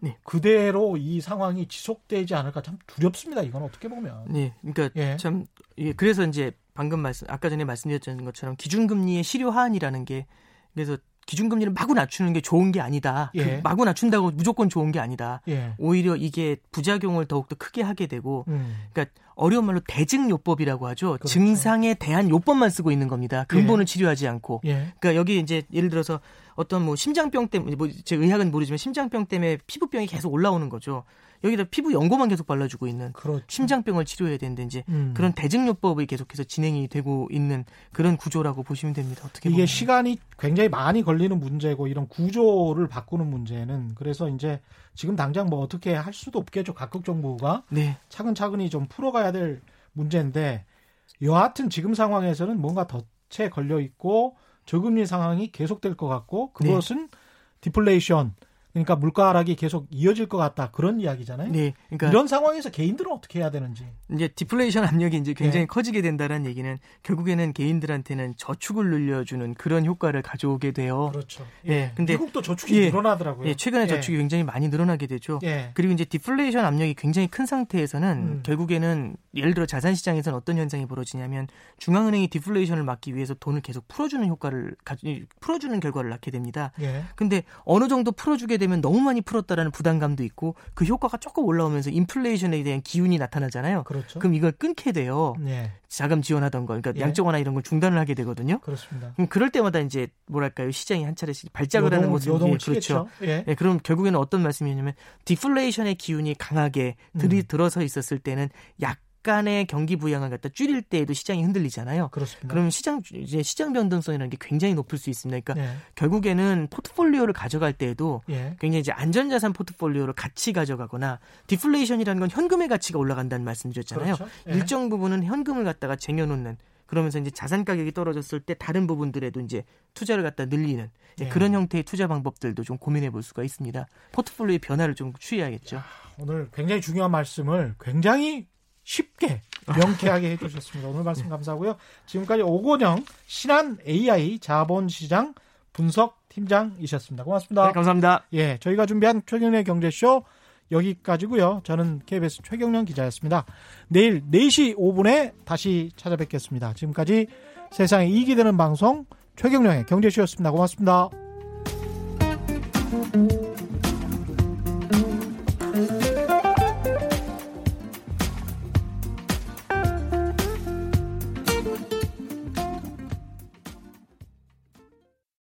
네. 그대로 이 상황이 지속되지 않을까 참 두렵습니다. 이건 어떻게 보면. 네. 그러니까 예. 참 예, 그래서 이제 방금 말씀 아까 전에 말씀드렸던 것처럼 기준금리의 실효 하한이라는 게 그래서 기준금리를 마구 낮추는 게 좋은 게 아니다. 예. 그 마구 낮춘다고 무조건 좋은 게 아니다. 예. 오히려 이게 부작용을 더욱더 크게 하게 되고 음. 그러니까 어려운 말로 대증요법이라고 하죠. 그렇죠. 증상에 대한 요법만 쓰고 있는 겁니다. 근본을 치료하지 않고. 예. 그러니까 여기 이제 예를 들어서 어떤 뭐 심장병 때문에 뭐 제 의학은 모르지만 심장병 때문에 피부병이 계속 올라오는 거죠. 여기다 피부 연고만 계속 발라주고 있는 그렇죠. 심장병을 치료해야 이제 음. 그런 대증요법이 계속해서 진행이 되고 있는 그런 구조라고 보시면 됩니다. 어떻게 이게 보면. 시간이 굉장히 많이 걸리는 문제고 이런 구조를 바꾸는 문제는 그래서 이제 지금 당장 뭐 어떻게 할 수도 없겠죠. 각국 정부가 네, 차근차근히 좀 풀어가야 될 문제인데 여하튼 지금 상황에서는 뭔가 덫에 걸려 있고 저금리 상황이 계속될 것 같고 그것은 디플레이션 그러니까 물가 하락이 계속 이어질 것 같다 그런 이야기잖아요. 네, 그러니까 이런 상황에서 개인들은 어떻게 해야 되는지. 이제 디플레이션 압력이 이제 굉장히 예. 커지게 된다는 얘기는 결국에는 개인들한테는 저축을 늘려주는 그런 효과를 가져오게 돼요. 그렇죠. 예, 근데 미국도 저축이 예. 늘어나더라고요. 예, 최근에 저축이 굉장히 많이 늘어나게 되죠. 예. 그리고 이제 디플레이션 압력이 굉장히 큰 상태에서는 음. 결국에는 예를 들어 자산 시장에서는 어떤 현상이 벌어지냐면 중앙은행이 디플레이션을 막기 위해서 돈을 계속 풀어주는 효과를 풀어주는 결과를 낳게 됩니다. 예. 근데 어느 정도 풀어주게 되면 너무 많이 풀었다라는 부담감도 있고 그 효과가 조금 올라오면서 인플레이션에 대한 기운이 나타나잖아요. 그렇죠. 그럼 이걸 끊게 돼요. 예. 자금 지원하던 거, 그러니까 예. 양적 완화 이런 걸 중단을 하게 되거든요. 그렇습니다. 그럼 그럴 때마다 이제 뭐랄까요 시장이 한 차례씩 발작을 하는 요동을, 모습이 요동을 예, 그렇죠. 예. 예, 그럼 결국에는 어떤 말씀이냐면 디플레이션의 기운이 강하게 들이 음. 들어서 있었을 때는 약간의 경기 부양을 갖다 줄일 때에도 시장이 흔들리잖아요. 그렇습니다. 그러면 시장 이제 시장 변동성이라는 게 굉장히 높을 수 있습니다. 그러니까 예. 결국에는 포트폴리오를 가져갈 때에도 예. 굉장히 이제 안전자산 포트폴리오를 같이 가져가거나 디플레이션이라는 건 현금의 가치가 올라간다는 말씀드렸잖아요. 그렇죠. 예. 일정 부분은 현금을 갖다가 쟁여놓는 그러면서 이제 자산 가격이 떨어졌을 때 다른 부분들에도 이제 투자를 갖다 늘리는 예, 예. 그런 형태의 투자 방법들도 좀 고민해 볼 수가 있습니다. 포트폴리오의 변화를 좀 취해야겠죠. 오늘 굉장히 중요한 말씀을 굉장히 쉽게 명쾌하게 해주셨습니다. 오늘 말씀 감사하고요. 지금까지 오건영 신한 AI 자본시장 분석 팀장이셨습니다. 고맙습니다. 네, 감사합니다. 예, 저희가 준비한 최경련의 경제쇼 여기까지고요. 저는 KBS 최경련 기자였습니다. 내일 4시 5분에 다시 찾아뵙겠습니다. 지금까지 세상에 이익이 되는 방송 최경련의 경제쇼였습니다. 고맙습니다.